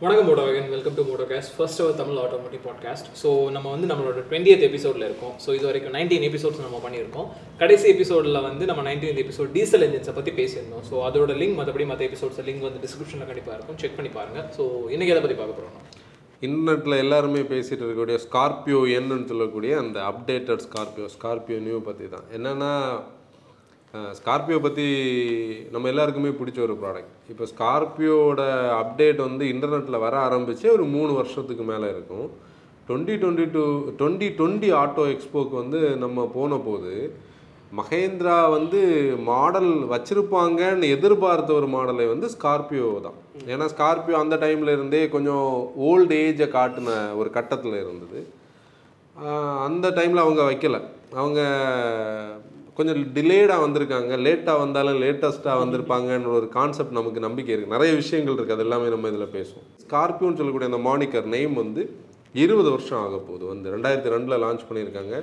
வணக்கம் மோட்டோவேகன் welcome to Motocast first ever Tamil automotive podcast so நம்ம வந்து நம்மளோட டுவெண்ட்டியத் எபிசோடில் இருக்கோம். ஸோ இது வரைக்கும் நைன்டீன் எபிசோட்ஸ் நம்ம பண்ணியிருக்கோம். கடைசி எபிசோடில் வந்து நம்ம நைன்டீன் எபிசோட் டீசல் என்ஜின்ஸை பற்றி பேசியிருந்தோம். ஸோ அதோட லிங்க் மற்றபடி மற்ற எபிசோட்ஸ் லிங்க் வந்து டிஸ்கிரிப்ஷனில் கண்டிப்பாக இருக்கும். செக் பண்ணி பாருங்கள் ஸோ இன்றைக்கி அதை பற்றி பார்க்க போகிறோம் இன்டர்நெட்டில் எல்லாருமே பேசிகிட்டு இருக்கக்கூடிய ஸ்கார்பியோ என்னன்னு சொல்லக்கூடிய அந்த அப்டேட்டட் ஸ்கார்பியோ ஸ்கார்பியோ நியூ பற்றி தான் என்னென்னா ஸ்கார்பியோ பற்றி நம்ம எல்லாருக்குமே பிடிச்ச ஒரு ப்ராடக்ட் இப்போ ஸ்கார்பியோட அப்டேட் வந்து இன்டர்நெட்டில் வர ஆரம்பித்து ஒரு மூணு வருஷத்துக்கு மேலே இருக்கும். Twenty twenty two twenty twenty auto எக்ஸ்போக்கு வந்து நம்ம போன போது மகேந்திரா வந்து மாடல் வச்சுருப்பாங்கன்னு எதிர்பார்த்த ஒரு மாடலை வந்து ஸ்கார்பியோ தான். ஏன்னா ஸ்கார்பியோ அந்த டைமில் இருந்தே கொஞ்சம் ஓல்டு ஏஜை காட்டின ஒரு கட்டத்தில் இருந்தது. அந்த டைமில் அவங்க வைக்கல. அவங்க கொஞ்சம் டிலேடாக வந்திருக்காங்க. லேட்டாக வந்தாலும் லேட்டஸ்ட்டாக வந்திருப்பாங்கன்ற ஒரு கான்செப்ட் நமக்கு நம்பிக்கை இருக்குது நிறைய விஷயங்கள் இருக்குது அது எல்லாமே நம்ம இதில் பேசுவோம். ஸ்கார்பியோன்னு சொல்லக்கூடிய அந்த மானிக்கர் நேம் வந்து இருபது வருஷம் ஆக போகுது. வந்து ரெண்டாயிரத்தி ரெண்டில் லான்ச் பண்ணியிருக்காங்க.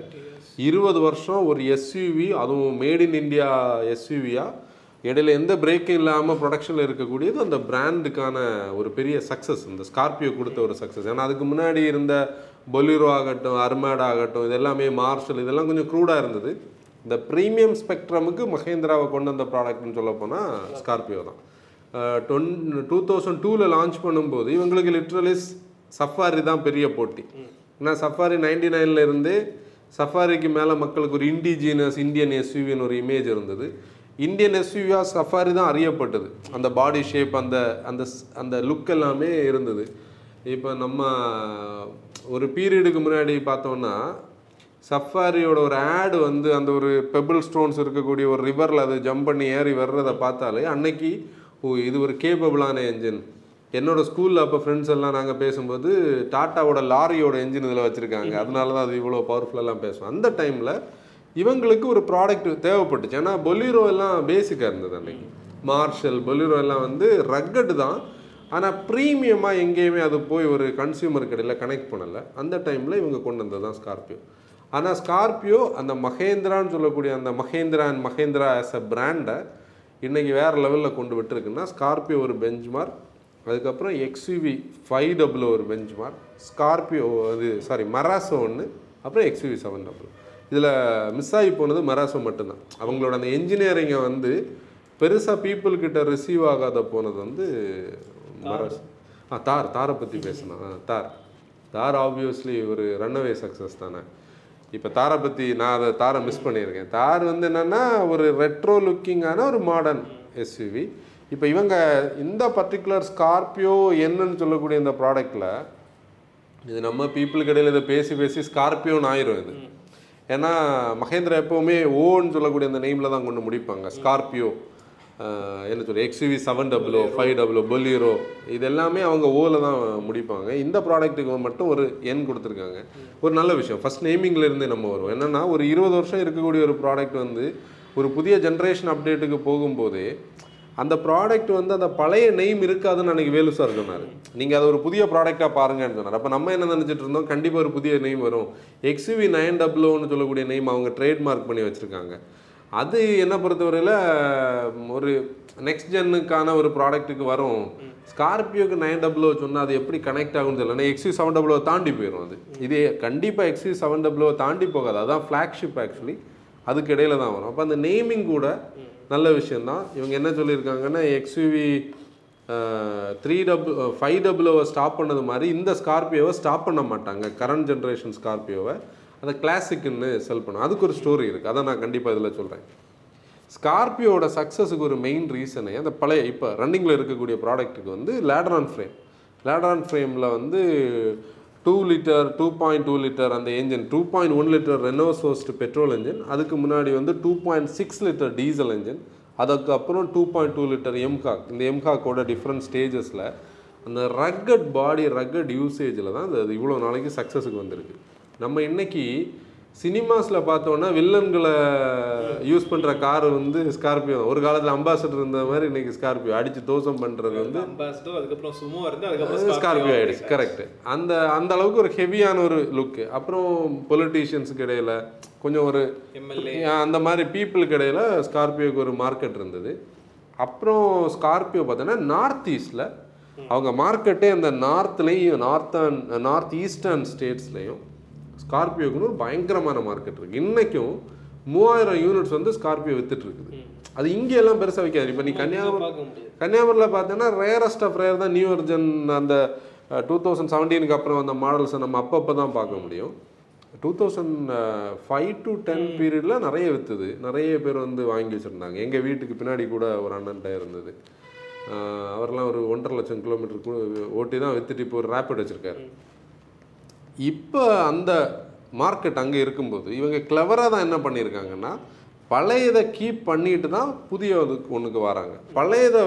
இருபது வருஷம் ஒரு எஸ்யூவி அதுவும் மேட் இன் இண்டியா எஸ்யூவியாக இடையில எந்த பிரேக்கும் இல்லாமல் ப்ரொடக்ஷனில் இருக்கக்கூடியது அந்த பிராண்டுக்கான ஒரு பெரிய சக்ஸஸ் இந்த ஸ்கார்பியோ கொடுத்த ஒரு சக்ஸஸ் ஏன்னா அதுக்கு முன்னாடி இருந்த பொலிரோ ஆகட்டும் அர்மேட் ஆகட்டும் இது எல்லாமே மார்ஷல் இதெல்லாம் கொஞ்சம் க்ரூடாக இருந்தது. இந்த ப்ரீமியம் ஸ்பெக்ட்ரமுக்கு மகேந்திராவை கொண்டு வந்த ப்ராடக்ட்னு சொல்ல போனால் ஸ்கார்பியோ தான். டொன் டூ தௌசண்ட் டூவில் லான்ச் பண்ணும்போது இவங்களுக்கு லிட்ரலி சஃபாரி தான் பெரிய போட்டி. ஏன்னா சஃபாரி நைன்டி நைன்ல இருந்தே சஃபாரிக்கு மேலே மக்களுக்கு ஒரு இண்டிஜினஸ் இந்தியன் எஸ்யூவின்னு ஒரு இமேஜ் இருந்தது. இந்தியன் எஸ்யூவியாக சஃபாரி தான் அறியப்பட்டது. அந்த பாடி ஷேப் அந்த அந்த ஸ்- அந்த லுக் எல்லாமே இருந்தது. இப்போ நம்ம ஒரு பீரியடுக்கு முன்னாடி பார்த்தோன்னா சஃபாரியோட ஒரு ஆடு வந்து அந்த ஒரு பெபிள் ஸ்டோன்ஸ் இருக்கக்கூடிய ஒரு ரிவரில் அது ஜம்ப் பண்ணி ஏறி வர்றதை பார்த்தாலே அன்னைக்கு ஓ இது ஒரு கேப்பபிளான என்ஜின் என்னோடய ஸ்கூலில் அப்போ ஃப்ரெண்ட்ஸ் எல்லாம் நாங்கள் பேசும்போது டாட்டாவோட லாரியோட என்ஜின் இதில் வச்சுருக்காங்க. அதனால தான் அது இவ்வளோ பவர்ஃபுல்லெல்லாம் பேசுவோம் அந்த டைமில் இவங்களுக்கு ஒரு ப்ராடக்ட் தேவைப்பட்டுச்சு. ஏன்னா பொலிரோ எல்லாம் பேசிக்காக இருந்தது அன்னைக்கு. மார்ஷல் பொலிரோ எல்லாம் வந்து ரக்கட் தான். ஆனால் ப்ரீமியமாக எங்கேயுமே அது போய் ஒரு கன்சியூமர் கடையில் கனெக்ட் பண்ணலை. அந்த டைமில் இவங்க கொண்டு வந்தது தான் ஸ்கார்பியோ ஆனால் ஸ்கார்பியோ அந்த மகேந்திரான்னு சொல்லக்கூடிய அந்த Mahindra and Mahindra as a பிராண்டை இன்றைக்கி வேறு லெவலில் கொண்டு விட்டுருக்குன்னா ஸ்கார்பியோ ஒரு பெஞ்ச்மார்க் அதுக்கப்புறம் எக்ஸ்யூவி ஃபைவ் டபுள் ஒரு பெஞ்ச்மார்க் ஸ்கார்பியோ அது சாரி மராசோ ஒன்று அப்புறம் எக்ஸ்யூவி செவன் டபுள் இதில் மிஸ் ஆகி போனது மராசோ மட்டும்தான். அவங்களோட அந்த என்ஜினியரிங்கை வந்து பெருசாக பீப்புள் கிட்ட ரிசீவ் ஆகாத போனது வந்து மராசோ ஆ தார் தாரை பற்றி பேசணும். ஆ, தார். தார் ஆப்வியஸ்லி ஒரு ரன்அவே சக்ஸஸ் தானே. இப்போ தாரை பற்றி நான் அதை தாரை மிஸ் பண்ணியிருக்கேன். தார் வந்து என்னென்னா ஒரு ரெட்ரோ லுக்கிங்கான ஒரு மாடர்ன் எஸ்யூவி இப்போ இவங்க இந்த பர்டிகுலர் ஸ்கார்பியோ என்னன்னு சொல்லக்கூடிய இந்த ப்ராடக்டில் இது நம்ம பீப்புளுக்கு இடையில் இதை பேசி பேசி ஸ்கார்பியோன்னு ஆயிரும் இது. ஏன்னா மகேந்திரா எப்போவுமே ஓன்னு சொல்லக்கூடிய அந்த நெய்மில் தான் கொண்டு முடிப்பாங்க ஸ்கார்பியோ என்ன சொல்ல XUV seven double O five double O Bolero இது எல்லாமே அவங்க ஓவில் தான் முடிப்பாங்க. இந்த ப்ராடக்ட்டுக்கு மட்டும் ஒரு எண் கொடுத்துருக்காங்க. ஒரு நல்ல விஷயம். ஃபர்ஸ்ட் நேமிங்லேருந்தே நம்ம வரும் என்னன்னா ஒரு இருபது வருஷம் இருக்கக்கூடிய ஒரு ப்ராடக்ட் வந்து ஒரு புதிய ஜென்ரேஷன் அப்டேட்டுக்கு போகும்போதே அந்த ப்ராடக்ட் வந்து அந்த பழைய நெய்ம் இருக்காதுன்னு அன்றைக்கி வேலு சார் சொன்னார். நீங்கள் அதை ஒரு புதிய ப்ராடக்டாக பாருங்கன்னு சொன்னார். அப்போ நம்ம என்ன நினச்சிட்டு இருந்தோம்? கண்டிப்பாக ஒரு புதிய நெய்ம் வரும். எக்ஸ்யூவி நைன் டபுள்னு சொல்லக்கூடிய நெய்ம் அவங்க ட்ரேட்மார்க் பண்ணி வச்சுருக்காங்க. அது என்ன பொறுத்தவரையில் ஒரு நெக்ஸ்ட் ஜென்னுக்கான ஒரு ப்ராடக்ட்டுக்கு வரும். ஸ்கார்பியோக்கு நைன் டபுள் சொன்னால் அது எப்படி கனெக்ட் ஆகும்னு தெரியல. ஏன்னா எக்ஸி செவன் டபுளோ தாண்டி போயிடும் அது. இது கண்டிப்பாக எக்ஸி செவன் டபுளோ தாண்டி போகாது. அதுதான் ஃப்ளாக்ஷிப் ஆக்சுவலி அதுக்கு இடையில தான் வரும். அப்போ அந்த நேமிங் கூட நல்ல விஷயந்தான் இவங்க என்ன சொல்லியிருக்காங்கன்னா எக்ஸ்யூவி த்ரீ டபுள் ஃபைவ் டபுளோவை ஸ்டாப் பண்ணது மாதிரி இந்த ஸ்கார்பியோவை ஸ்டாப் பண்ண மாட்டாங்க. கரண்ட் ஜென்ரேஷன் ஸ்கார்பியோவை அதை கிளாசிக்குன்னு செல் பண்ணும். அதுக்கு ஒரு ஸ்டோரி இருக்குது அதை நான் கண்டிப்பாக இதில் சொல்கிறேன் ஸ்கார்பியோட சக்ஸஸுக்கு ஒரு மெயின் ரீசனே அந்த பழைய இப்போ ரன்னிங்கில் இருக்கக்கூடிய ப்ராடக்ட்டுக்கு வந்து லேடரான் ஃப்ரேம் லேடரான் ஃப்ரேமில் வந்து two litre two point two litre அந்த engine two point one litre ரெனோசோஸ்ட் petrol engine அதுக்கு முன்னாடி வந்து two point six litre diesel engine அதுக்கப்புறம் two point two litre mHawk இந்த எம்காக்கோட டிஃப்ரெண்ட் ஸ்டேஜஸில் அந்த ரக்கட் பாடி ரக்கட் யூசேஜில் தான் அது இவ்வளோ நாளைக்கு சக்ஸஸுக்கு வந்திருக்கு. நம்ம இன்னைக்கு சினிமாஸில் பார்த்தோன்னா வில்லன்களை யூஸ் பண்ணுற கார் வந்து ஸ்கார்பியோ ஒரு காலத்தில் அம்பாசடர் இருந்த மாதிரி இன்னைக்கு ஸ்கார்பியோ அடித்து தோசம் பண்ணுறது வந்து அதுக்கப்புறம் சுமோ இருந்து அதுக்கப்புறம் ஸ்கார்பியோ ஆயிடுச்சு. கரெக்ட் அந்த அந்த அளவுக்கு ஒரு ஹெவியான ஒரு லுக்கு அப்புறம் பொலிட்டீஷியன்ஸுக்கு இடையில கொஞ்சம் ஒரு எம்எல்ஏ அந்த மாதிரி பீப்புளுக்கு இடையில ஸ்கார்பியோக்கு ஒரு மார்க்கெட் இருந்தது. அப்புறம் ஸ்கார்பியோ பார்த்தோன்னா நார்த் ஈஸ்டில் அவங்க மார்க்கெட்டே அந்த நார்த்லேயும் நார்த்தன் நார்த் ஈஸ்டர்ன் ஸ்டேட்ஸ்லேயும் ஸ்கார்பியோக்குன்னு ஒரு பயங்கரமான மார்க்கெட் இருக்குது இன்றைக்கும் மூவாயிரம் யூனிட்ஸ் வந்து ஸ்கார்பியோ வித்துட்டு இருக்குது. அது இங்கே எல்லாம் பெருசாக வைக்காது. இப்போ நீ கன்னியாகுமரி கன்னியாகுமரியில் பார்த்தீங்கன்னா ரேரஸ்ட் ஆஃப் ரேர் தான் நியூ வெர்ஜன் அந்த டூ தௌசண்ட் செவன்டீனுக்கு அப்புறம் அந்த மாடல்ஸை நம்ம அப்பப்போ தான் பார்க்க முடியும். Two thousand five to ten பீரியடில் நிறைய விற்றுது நிறைய பேர் வந்து வாங்கி வச்சுருந்தாங்க. எங்கள் வீட்டுக்கு பின்னாடி கூட ஒரு அண்ணன்ட்ட இருந்தது. அஹ் அவரெல்லாம் ஒரு ஒன்றரை லட்சம் கிலோமீட்டருக்கு ஓட்டி தான் வித்துட்டு இப்போ ஒரு ரேப்பிட் வச்சுருக்காரு. இப்போ அந்த மார்க்கெட் அங்கே இருக்கும்போது இவங்க கிளவராக தான் என்ன பண்ணியிருக்காங்கன்னா பழையதை கீப் பண்ணிட்டு தான் புதிய இதுக்கு ஒன்றுக்கு வராங்க. பழையதை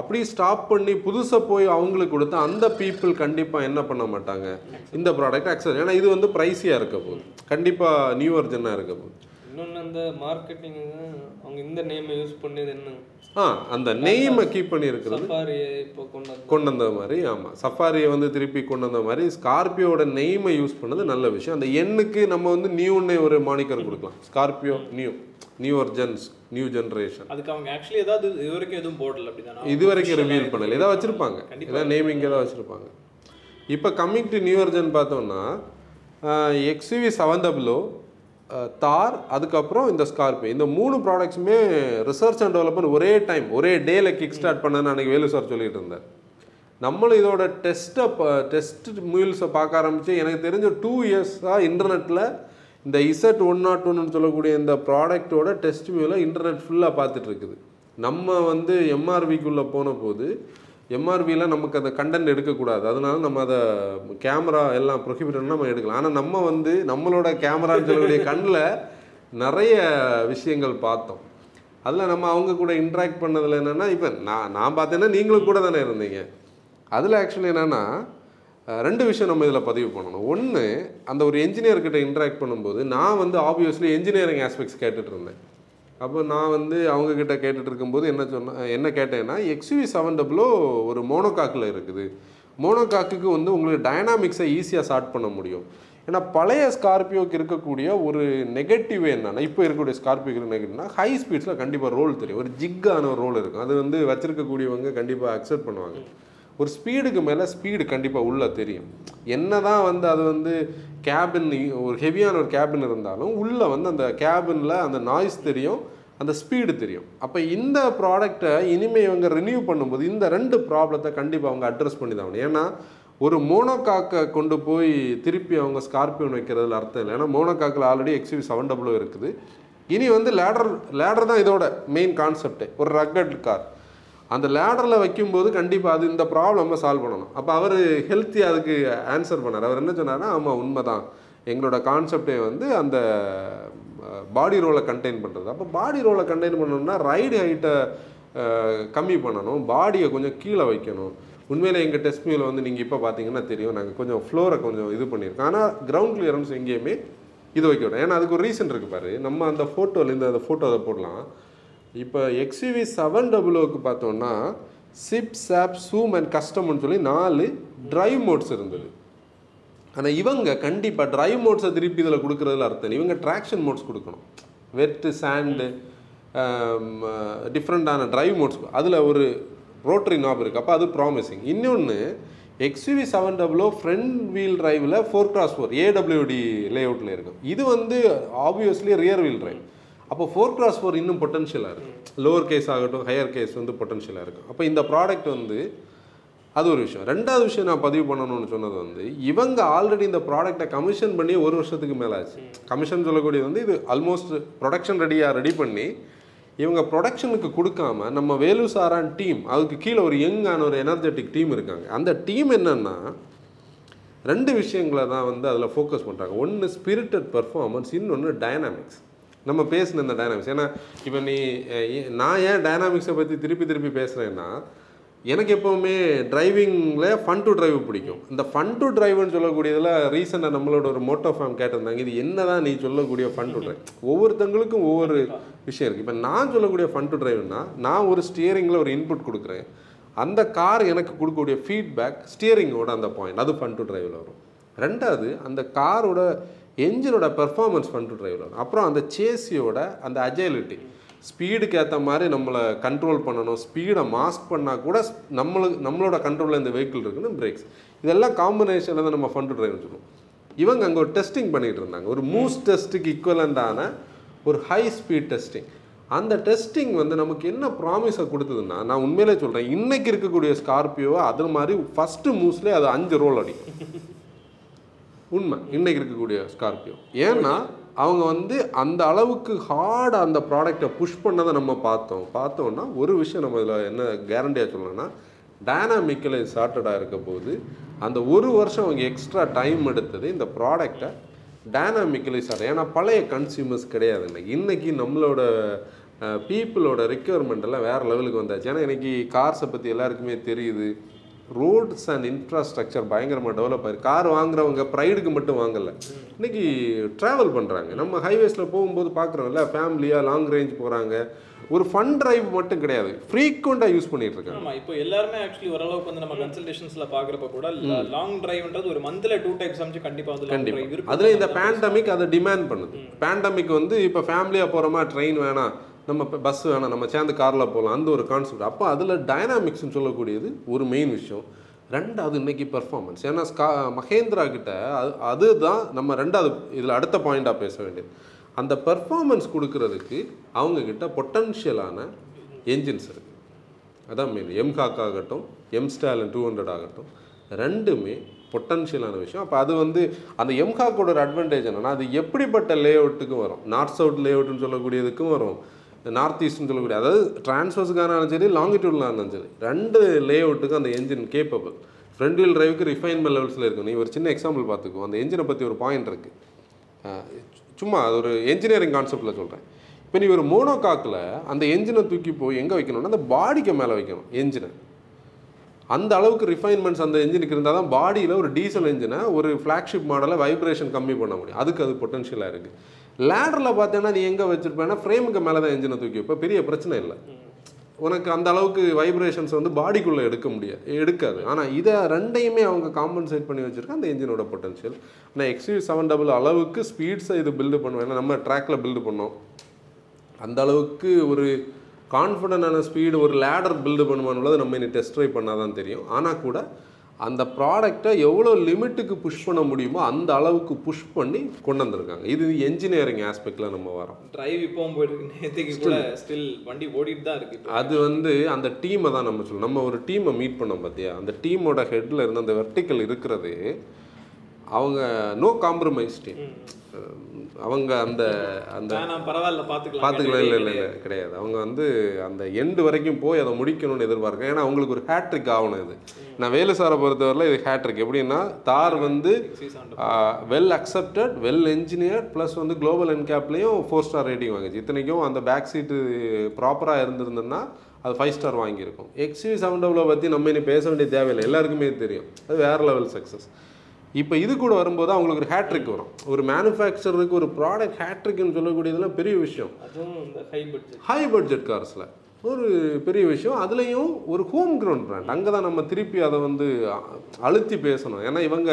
அப்படியே ஸ்டாப் பண்ணி புதுசாக போய் அவங்களுக்கு கொடுத்தா அந்த பீப்புள் கண்டிப்பாக என்ன பண்ண மாட்டாங்க? இந்த ப்ராடக்ட் அக்செப்ட் ஏன்னா இது வந்து ப்ரைஸியாக இருக்க போகுது. கண்டிப்பாக நியூ வர்ஜனாக இருக்க போகுது. இன்னொன்று அந்த மார்க்கெட்டிங் அவங்க இந்த நேமை யூஸ் பண்ணது என்ன? ஆ அந்த நெய்மை கீப் பண்ணி இருக்கிறது சஃபாரியை இப்போ கொண்டு வந்து கொண்டு வந்த மாதிரி ஆமாம் சஃபாரியை வந்து திருப்பி கொண்டு வந்த மாதிரி ஸ்கார்பியோட நெய்மை யூஸ் பண்ணது நல்ல விஷயம். அந்த எண்ணுக்கு நம்ம வந்து நியூன்னே ஒரு மானிக்கர் கொடுக்கலாம். Scorpio new new versions new generation அதுக்கு அவங்க ஆக்சுவலி ஏதாவது இது வரைக்கும் எதுவும் போடல அப்படிதானா? இது வரைக்கும் ரிவீல் பண்ணல. ஏதாவது வச்சுருப்பாங்க. ஏதாவது நேமிங் ஏதாவது வச்சுருப்பாங்க. இப்போ கம்மிங் டு நியூ ஒர்ஜன் பார்த்தோம்னா எக்ஸ்யூவி செவன் டபுளோ தார் அதுக்கப்புறம் இந்த ஸ்கார்பியோ இந்த மூணு ப்ராடக்ட்ஸுமே ரிசர்ச் அண்ட் டெவலப்மெண்ட் ஒரே டைம் ஒரே டேல கிக் ஸ்டார்ட் பண்ணேன்னு அன்றைக்கி வேலு சார் சொல்லிட்டு இருந்தார். நம்மளும் இதோட டெஸ்ட்டை டெஸ்ட் மூவில்ஸை பார்க்க ஆரம்பித்து எனக்கு தெரிஞ்ச டூ இயர்ஸாக இன்டர்நெட்டில் இந்த இசட் ஒன் நாட் ஒன்னு சொல்லக்கூடிய இந்த ப்ராடக்டோட டெஸ்ட் வியூவில் இன்டர்நெட் ஃபுல்லாக பார்த்துட்ருக்குது நம்ம வந்து எம்ஆர்விக்குள்ளே போன போது எம்ஆர்பியில் நமக்கு அந்த கண்டென்ட் எடுக்கக்கூடாது. அதனால நம்ம அதை கேமரா எல்லாம் ப்ரொஹிபிட்டட்னா நம்ம எடுக்கலாம். ஆனால் நம்ம வந்து நம்மளோட கேமரான்னு சொல்லக்கூடிய கண்ணில் நிறைய விஷயங்கள் பார்த்தோம். அதில் நம்ம அவங்க கூட இன்ட்ராக்ட் பண்ணதில் என்னென்னா இப்போ நான் நான் பார்த்தேன்னா நீங்களும் கூட தானே இருந்தீங்க. அதில் ஆக்சுவலி என்னென்னா ரெண்டு விஷயம் நம்ம இதில் பதிவு பண்ணணும். ஒன்று அந்த ஒரு என்ஜினியர்கிட்ட இன்ட்ராக்ட் பண்ணும்போது நான் வந்து ஆப்வியஸ்லி இன்ஜினியரிங் ஆஸ்பெக்ட்ஸ் கேட்டுட்டு இருந்தேன். அப்போ நான் வந்து அவங்கக்கிட்ட கேட்டுட்டு இருக்கும்போது என்ன சொன்ன என்ன கேட்டேன்னா எக்ஸ்யூவி செவன் டபுளோ ஒரு மோனோகாக்கில் இருக்குது. மோனோகாக்குக்கு வந்து உங்களுக்கு டைனாமிக்ஸை ஈஸியாக ஸ்டார்ட் பண்ண முடியும். ஏன்னா பழைய ஸ்கார்பியோக்கு இருக்கக்கூடிய ஒரு நெகட்டிவ் என்னென்னா இப்போ இருக்கக்கூடிய ஸ்கார்பியோக்கு நெகட்டிவ்னா ஹை ஸ்பீட்ஸில் கண்டிப்பாக ரோல் தெரியும். ஒரு ஜிக்கான ஒரு ரோல் இருக்கும். அது வந்து வச்சுருக்கக்கூடியவங்க கண்டிப்பாக அக்செப்ட் பண்ணுவாங்க. ஒரு ஸ்பீடுக்கு மேலே ஸ்பீடு கண்டிப்பாக உள்ளே தெரியும். என்ன தான் வந்து அது வந்து கேபின் ஒரு ஹெவியான ஒரு கேபின் இருந்தாலும் உள்ளே வந்து அந்த கேபினில் அந்த நாய்ஸ் தெரியும் அந்த ஸ்பீடு தெரியும். அப்போ இந்த ப்ராடக்டை இனிமேல் இவங்க ரினியூ பண்ணும்போது இந்த ரெண்டு ப்ராப்ளத்தை கண்டிப்பாக அவங்க அட்ரஸ் பண்ணி தான் ஆகணும். ஏன்னா ஒரு மோனோகாக்கை கொண்டு போய் திருப்பி அவங்க ஸ்கார்பியோன் வைக்கிறதுல அர்த்தம் இல்லை. ஏன்னா மோனோகாக்கில் already XUV seven double O இருக்குது. இனி வந்து லேடர் லேடர் தான் இதோட மெயின் கான்செப்டே ஒரு ரக்கட் கார் அந்த லேடரில் வைக்கும்போது கண்டிப்பாக அது இந்த ப்ராப்ளமை சால்வ் பண்ணணும். அப்போ அவர் ஹெல்த்தி அதுக்கு ஆன்சர் பண்ணார். அவர் என்ன சொன்னார்னா ஆமாம் உண்மைதான். எங்களோட கான்செப்டே வந்து அந்த பாடி ரோலை கண்டெயின் பண்ணுறது அப்போ பாடி ரோலை கண்டெயின் பண்ணணும்னா ரைடு ஹைட்டை கம்மி பண்ணணும். பாடியை கொஞ்சம் கீழே வைக்கணும். உண்மையில் எங்கள் டெஸ்ட் மியூவில் வந்து நீங்கள் இப்போ பார்த்தீங்கன்னா தெரியும். நாங்கள் கொஞ்சம் ஃப்ளோரை கொஞ்சம் இது பண்ணியிருக்கோம். ஆனால் கிரவுண்ட் கிளியரன்ஸ் எங்கேயுமே இது வைக்கணும் ஏன்னா அதுக்கு ஒரு ரீசன் இருக்குது பாரு. நம்ம அந்த ஃபோட்டோவில் இந்த அந்த ஃபோட்டோ அதை போடலாம். இப்போ எக்ஸ்யூவி செவன் டபுள்ஓக்கு பார்த்தோம்னா சிப் சாப் சூம் அண்ட் கஸ்டம்னு சொல்லி நாலு ட்ரைவ் மோட்ஸ் இருந்தது. ஆனால் இவங்க கண்டிப்பாக ட்ரைவ் மோட்ஸை திருப்பி இதில் கொடுக்குறதுல அர்த்தம் இவங்க ட்ராக்ஷன் மோட்ஸ் கொடுக்கணும். வெட்டு சாண்டு டிஃப்ரெண்ட்டான ட்ரைவ் மோட்ஸ் அதில் ஒரு ரோட்டரி நாப் இருக்குது அப்போ அது ப்ராமிசிங் இன்னொன்று XUV seven double O front wheel டிரைவில் four cross four AWD லேஅவுட்டில் இருக்கும். இது வந்து ஆப்வியஸ்லி ரியர் வீல் டிரைவ் அப்போ ஃபோர் கிராஸ் ஃபோர் இன்னும் பொட்டன்ஷியலாக இருக்கும் லோவர் கேஸ் ஆகட்டும் ஹையர் கேஸ் வந்து பொட்டன்ஷியலாக இருக்கும் அப்போ இந்த ப்ராடக்ட் வந்து அது ஒரு விஷயம். ரெண்டாவது விஷயம் நான் பதிவு பண்ணணும்னு சொன்னது வந்து இவங்க ஆல்ரெடி இந்த ப்ராடக்டை கமிஷன் பண்ணி ஒரு வருஷத்துக்கு மேலே ஆச்சு. கமிஷன் சொல்லக்கூடிய வந்து இது ஆல்மோஸ்ட் ப்ரொடக்ஷன் ரெடியாக ரெடி பண்ணி இவங்க ப்ரொடக்ஷனுக்கு கொடுக்காம நம்ம வேலு சாரான் டீம் அதுக்கு கீழே ஒரு யங்கான ஒரு எனர்ஜெட்டிக் டீம் இருக்காங்க. அந்த டீம் என்னென்னா ரெண்டு விஷயங்களை தான் வந்து அதில் ஃபோக்கஸ் பண்ணுறாங்க ஒன்று ஸ்பிரிட்டட் பர்ஃபார்மன்ஸ் இன்னொன்று டைனாமிக்ஸ் நம்ம பேசின இந்த டைனாமிக்ஸ் ஏன்னா இப்போ நீ ஏ- நான் ஏன் டைனாமிக்ஸை பற்றி திருப்பி திருப்பி பேசுகிறேன்னா எனக்கு எப்போவுமே டிரைவிங்கில் ஃபன் டு டிரைவ் பிடிக்கும். இந்த ஃபன் டு டிரைவ்னு சொல்லக்கூடியதில் ரீசெண்டாக நம்மளோட ஒரு மோட்டோ ஃபேம் கேட்டிருந்தாங்க. இது என்னதான் நீ சொல்லக்கூடிய ஃபன் டு டிரைவ் ஒவ்வொருத்தங்களுக்கும் ஒவ்வொரு விஷயம் இருக்குது இப்போ நான் சொல்லக்கூடிய ஃபன் டு டிரைவ்னா நான் ஒரு ஸ்டியரிங்கில் ஒரு இன்புட் கொடுக்குறேன். அந்த கார் எனக்கு கொடுக்கக்கூடிய ஃபீட்பேக் ஸ்டியரிங்கோட அந்த பாயிண்ட் அது ஃபன் டு டிரைவில் வரும். ரெண்டாவது அந்த காரோட என்ஜினோட பெர்ஃபார்மன்ஸ் ஃபன் டு டிரைவில் வரும் அப்புறம் அந்த சேசியோட அந்த அஜைலிட்டி ஸ்பீடுக்கு ஏற்ற மாதிரி நம்மளை கண்ட்ரோல் பண்ணணும். ஸ்பீடை மாஸ்க் பண்ணால் கூட நம்மளுக்கு நம்மளோட கண்ட்ரோலில் இந்த வெஹிக்கிள் இருக்குன்னு பிரேக்ஸ் இதெல்லாம் காம்பினேஷனில் தான் நம்ம ஃபண்ட் டிரைவ்னு சொல்லுவோம். இவங்க அங்கே ஒரு டெஸ்டிங் பண்ணிகிட்டு இருந்தாங்க. ஒரு மூஸ் டெஸ்ட்டுக்கு ஈக்குவலண்டான ஒரு ஹை ஸ்பீட் டெஸ்டிங் அந்த டெஸ்டிங் வந்து நமக்கு என்ன ப்ராமிஸை கொடுத்ததுன்னா நான் உண்மையிலே சொல்கிறேன் இன்றைக்கி இருக்கக்கூடிய ஸ்கார்பியோவை அது மாதிரி ஃபஸ்ட்டு மூஸ்லேயே அது அஞ்சு ரோல் அடிக்கும். உண்மை. இன்றைக்கி இருக்கக்கூடிய ஸ்கார்பியோ ஏன்னா அவங்க வந்து அந்த அளவுக்கு ஹார்டாக அந்த ப்ராடக்டை புஷ் பண்ணதை நம்ம பார்த்தோம். பார்த்தோம்னா ஒரு விஷயம் நம்ம இதில் என்ன கேரண்டியாக சொல்லணும்னா டைனாமிக்கலி சார்ட்டடாக இருக்க போது அந்த ஒரு வருஷம் அவங்க எக்ஸ்ட்ரா டைம் எடுத்தது இந்த ப்ராடக்டை டைனாமிக்கலி சார்ட் ஏன்னா பழைய கன்சியூமர்ஸ் கிடையாது இன்றைக்கி இன்றைக்கி நம்மளோட பீப்புளோட ரெக்யர்மெண்ட் எல்லாம் வேறு லெவலுக்கு வந்தாச்சு. ஏன்னா இன்றைக்கி கார்ஸை பற்றி எல்லாருக்குமே தெரியுது. ரோட்ஸ் அண்ட் இன்ஃப்ராஸ்ட்ரக்சர் பயங்கரமாக டெவலப் ஆயிருக்கு கார் வாங்குறவங்க ப்ரைடுக்கு மட்டும் வாங்கல. இன்னைக்கு ட்ராவல் பண்ணுறாங்க நம்ம ஹைவேஸில் போகும்போது பார்க்குறோம்ல ஃபேமிலியாக லாங் ரேஞ்ச் போகிறாங்க ஒரு ஃபன் டிரைவ் மட்டும் கிடையாது. ஃப்ரீக்வெண்ட்டாக யூஸ் பண்ணிட்டு இருக்காங்க. ஆமா இப்போ எல்லாருமே ஆக்சுவலி ஓரளவுக்கு வந்து நம்ம கன்சல்டேஷன்ஸ்ல பாக்குறப்ப கூட லாங் டிரைவ்ன்றது ஒரு மந்த்ல டூ டைப்ஸ் அமைச்சு கண்டிப்பா வந்து கண்டிப்பாக அதில் இந்த பேண்டமிக் அதை டிமாண்ட் பண்ணுது. பேண்டமிக் வந்து இப்போ ஃபேமிலியாக போகிறோமா ட்ரெயின் வேணாம். நம்ம பஸ் வேணாம் நம்ம சேர்ந்து காரில் போகலாம் அந்த ஒரு கான்செப்ட் அப்போ அதில் டைனாமிக்ஸ்னு சொல்லக்கூடியது ஒரு மெயின் விஷயம். ரெண்டாவது இன்றைக்கி பர்ஃபார்மன்ஸ் ஏன்னா ஸ்கா மகேந்திரா கிட்ட அது அதுதான் நம்ம ரெண்டாவது இதில் அடுத்த பாயிண்ட்டாக பேச வேண்டியது. அந்த பர்ஃபார்மன்ஸ் கொடுக்கறதுக்கு அவங்கக்கிட்ட பொட்டன்ஷியலான என்ஜின்ஸ் இருக்குது அதான் மெயின் எம்காக் ஆகட்டும் எம் ஸ்டாலின் டூ ஹண்ட்ரட் ஆகட்டும் ரெண்டுமே பொட்டன்ஷியலான விஷயம். அப்போ அது வந்து அந்த எம்ஹாக்கோட ஒரு அட்வான்டேஜ் என்னென்னா அது எப்படிப்பட்ட லே அவுட்டுக்கும் வரும்? நார்த் சவுத் லே அவுட்னு சொல்லக்கூடியதுக்கும் வரும். இந்த நார்த் ஈஸ்ட்னு சொல்லக்கூடிய அதாவது இருந்தாலும் சரி லாங்கிடியூட்லாம் இருந்தாலும் சரி ரெண்டு லே அவுட்டுக்கும் அந்த என்ஜின் கேப்பபிள் ஃப்ரண்ட் வீல் டிரைவுக்கு ரிஃபைன்மெண்ட் லெவல்ஸில் இருக்கும் நீ ஒரு சின்ன எக்ஸாம்பிள் பார்த்துக்கோ. அந்த என்ஜினை பற்றி ஒரு பாயிண்ட் இருக்குது சும்மா அது ஒரு என்ஜினியரிங் கான்செப்டில் சொல்கிறேன் இப்போ நீ ஒரு மோனோகாக்கில் அந்த என்ஜினை தூக்கி போய் எங்கே வைக்கணும்னா அந்த பாடிக்கு மேலே வைக்கணும் என்ஜினை அந்த அளவுக்கு ரிஃபைன்மெண்ட்ஸ் அந்த என்ஜினுக்கு இருந்தால் தான் பாடியில் ஒரு டீசல் என்ஜினை ஒரு ஃப்ளாக்ஷிப் மாடலை வைப்ரேஷன் கம்மி பண்ண முடியும். அதுக்கு அது பொட்டன்ஷியலாக இருக்குது லேடரில் பார்த்தீங்கன்னா நீ எங்கே வச்சுருப்பேன்னா ஃப்ரேமுக்கு மேலே தான் என்ஜினை தூக்கி இப்போ பெரிய பிரச்சனை இல்லை. உனக்கு அந்த அளவுக்கு வைப்ரேஷன்ஸ் வந்து பாடிக்குள்ளே எடுக்க முடியாது. எடுக்காது. ஆனால் இதை ரெண்டையுமே அவங்க காம்பன்சேட் பண்ணி வச்சுருக்கா அந்த என்ஜினோட பொட்டன்ஷியல் ஆனால் எக்ஸ்யூ செவன் டபுள் அளவுக்கு ஸ்பீட்ஸை இது பில்டு பண்ணுவேன் ஏன்னா நம்ம ட்ராக்ல பில்டு பண்ணோம். அந்த அளவுக்கு ஒரு கான்ஃபிடண்டான ஸ்பீடு ஒரு லேடர் பில்டு பண்ணுவானுள்ளது நம்ம இனி டெஸ்ட் ட்ரை பண்ணால் தான் தெரியும். ஆனால் கூட அந்த ப்ராடக்டை எவ்வளோ லிமிட்டுக்கு புஷ் பண்ண முடியுமோ அந்த அளவுக்கு புஷ் பண்ணி கொண்டு வந்திருக்காங்க இது என்ஜினியரிங் ஆஸ்பெக்டில் நம்ம வரோம். டிரைவ் இப்பவும் போயிட்டு கூட ஸ்டில் வண்டி ஓடிட்டு தான் இருக்கு இப்போ. அது வந்து அந்த டீமை தான் நம்ம சொல்லணும் நம்ம ஒரு டீமை மீட் பண்ணோம் பார்த்தியா அந்த டீமோட ஹெட்டில் இருந்து அந்த வெர்டிக்கல் இருக்கிறது அவங்க நோ காம்ப்ரமைஸ் டீம் அவங்க அந்த அந்த பரவாயில்ல பாத்துக்கலாம். பார்த்துக்கலாம் இல்லை இல்லை இல்லை கிடையாது. அவங்க வந்து அந்த எண்டு வரைக்கும் போய் அதை முடிக்கணும்னு எதிர்பார்க்கேன் ஏன்னா அவங்களுக்கு ஒரு ஹேட்ரிக் ஆகணும் இது. நான் வேலுசாரை பொறுத்தவரையில் இது ஹேட்ரிக் எப்படின்னா தார் வந்து well accepted well engineered plus வந்து குளோபல் என்கேப்லேயும் ஃபோர் ஸ்டார் ரேட்டிங் வாங்குச்சு. இத்தனைக்கும் அந்த பேக் சீட்டு ப்ராப்பராக இருந்திருந்ததுன்னா அது ஃபைவ் ஸ்டார் வாங்கியிருக்கும். எக்ஸ்யூ செவன் டபுளை பற்றி நம்ம இனி பேச வேண்டிய தேவையில்லை. எல்லாருக்குமே தெரியும். அது வேறு லெவல் சக்ஸஸ் இப்போ இது கூட வரும்போது அவங்களுக்கு ஒரு ஹேட்ரிக் வரும். ஒரு மேனுஃபேக்சருக்கு ஒரு ப்ராடக்ட் ஹேட்ரிக்னு சொல்லக்கூடியதெல்லாம் பெரிய விஷயம். ஹை பட்ஜெட் ஹை பட்ஜெட் கார்ஸில் ஒரு பெரிய விஷயம். அதுலேயும் ஒரு ஹோம் கிரவுண்ட் பிராண்ட் அங்கே தான் நம்ம திருப்பி அதை வந்து அழுத்தி பேசணும். ஏன்னா இவங்க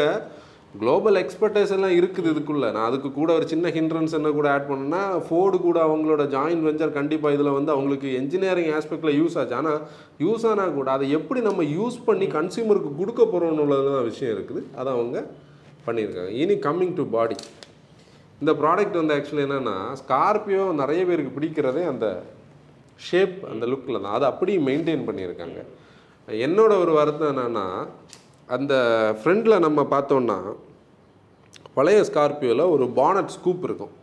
குளோபல் எக்ஸ்பர்டைஸ் எல்லாம் இருக்குது இதுக்குள்ளே. நான் அதுக்கு கூட ஒரு சின்ன ஹிண்ட்ரன்ஸ் என்ன கூட ஆட் பண்ணேன்னா ஃபோர்டு கூட அவங்களோட ஜாயின்ட் வெஞ்சர் கண்டிப்பாக இதில் வந்து அவங்களுக்கு என்ஜினியரிங் ஆஸ்பெக்டில் யூஸ் ஆச்சு. ஆனால் யூஸ் ஆனால் கூட அதை எப்படி நம்ம யூஸ் பண்ணி கன்சியூமருக்கு கொடுக்க போகிறோம்னு தான் விஷயம் இருக்குது. அதை அவங்க பண்ணியிருக்காங்க. இனி கம்மிங் டு பாடி இந்த ப்ராடக்ட் வந்து ஆக்சுவலி என்னென்னா ஸ்கார்பியோ நிறைய பேருக்கு பிடிக்கிறதே அந்த ஷேப் அந்த லுக்கில் தான். அதை அப்படியே மெயின்டைன் பண்ணியிருக்காங்க. என்னோட ஒரு வருத்தம் என்னென்னா அந்த ஃப்ரெண்டில் நம்ம பார்த்தோன்னா பழைய ஸ்கார்பியோவில் ஒரு பானட் ஸ்கூப் இருக்கும்.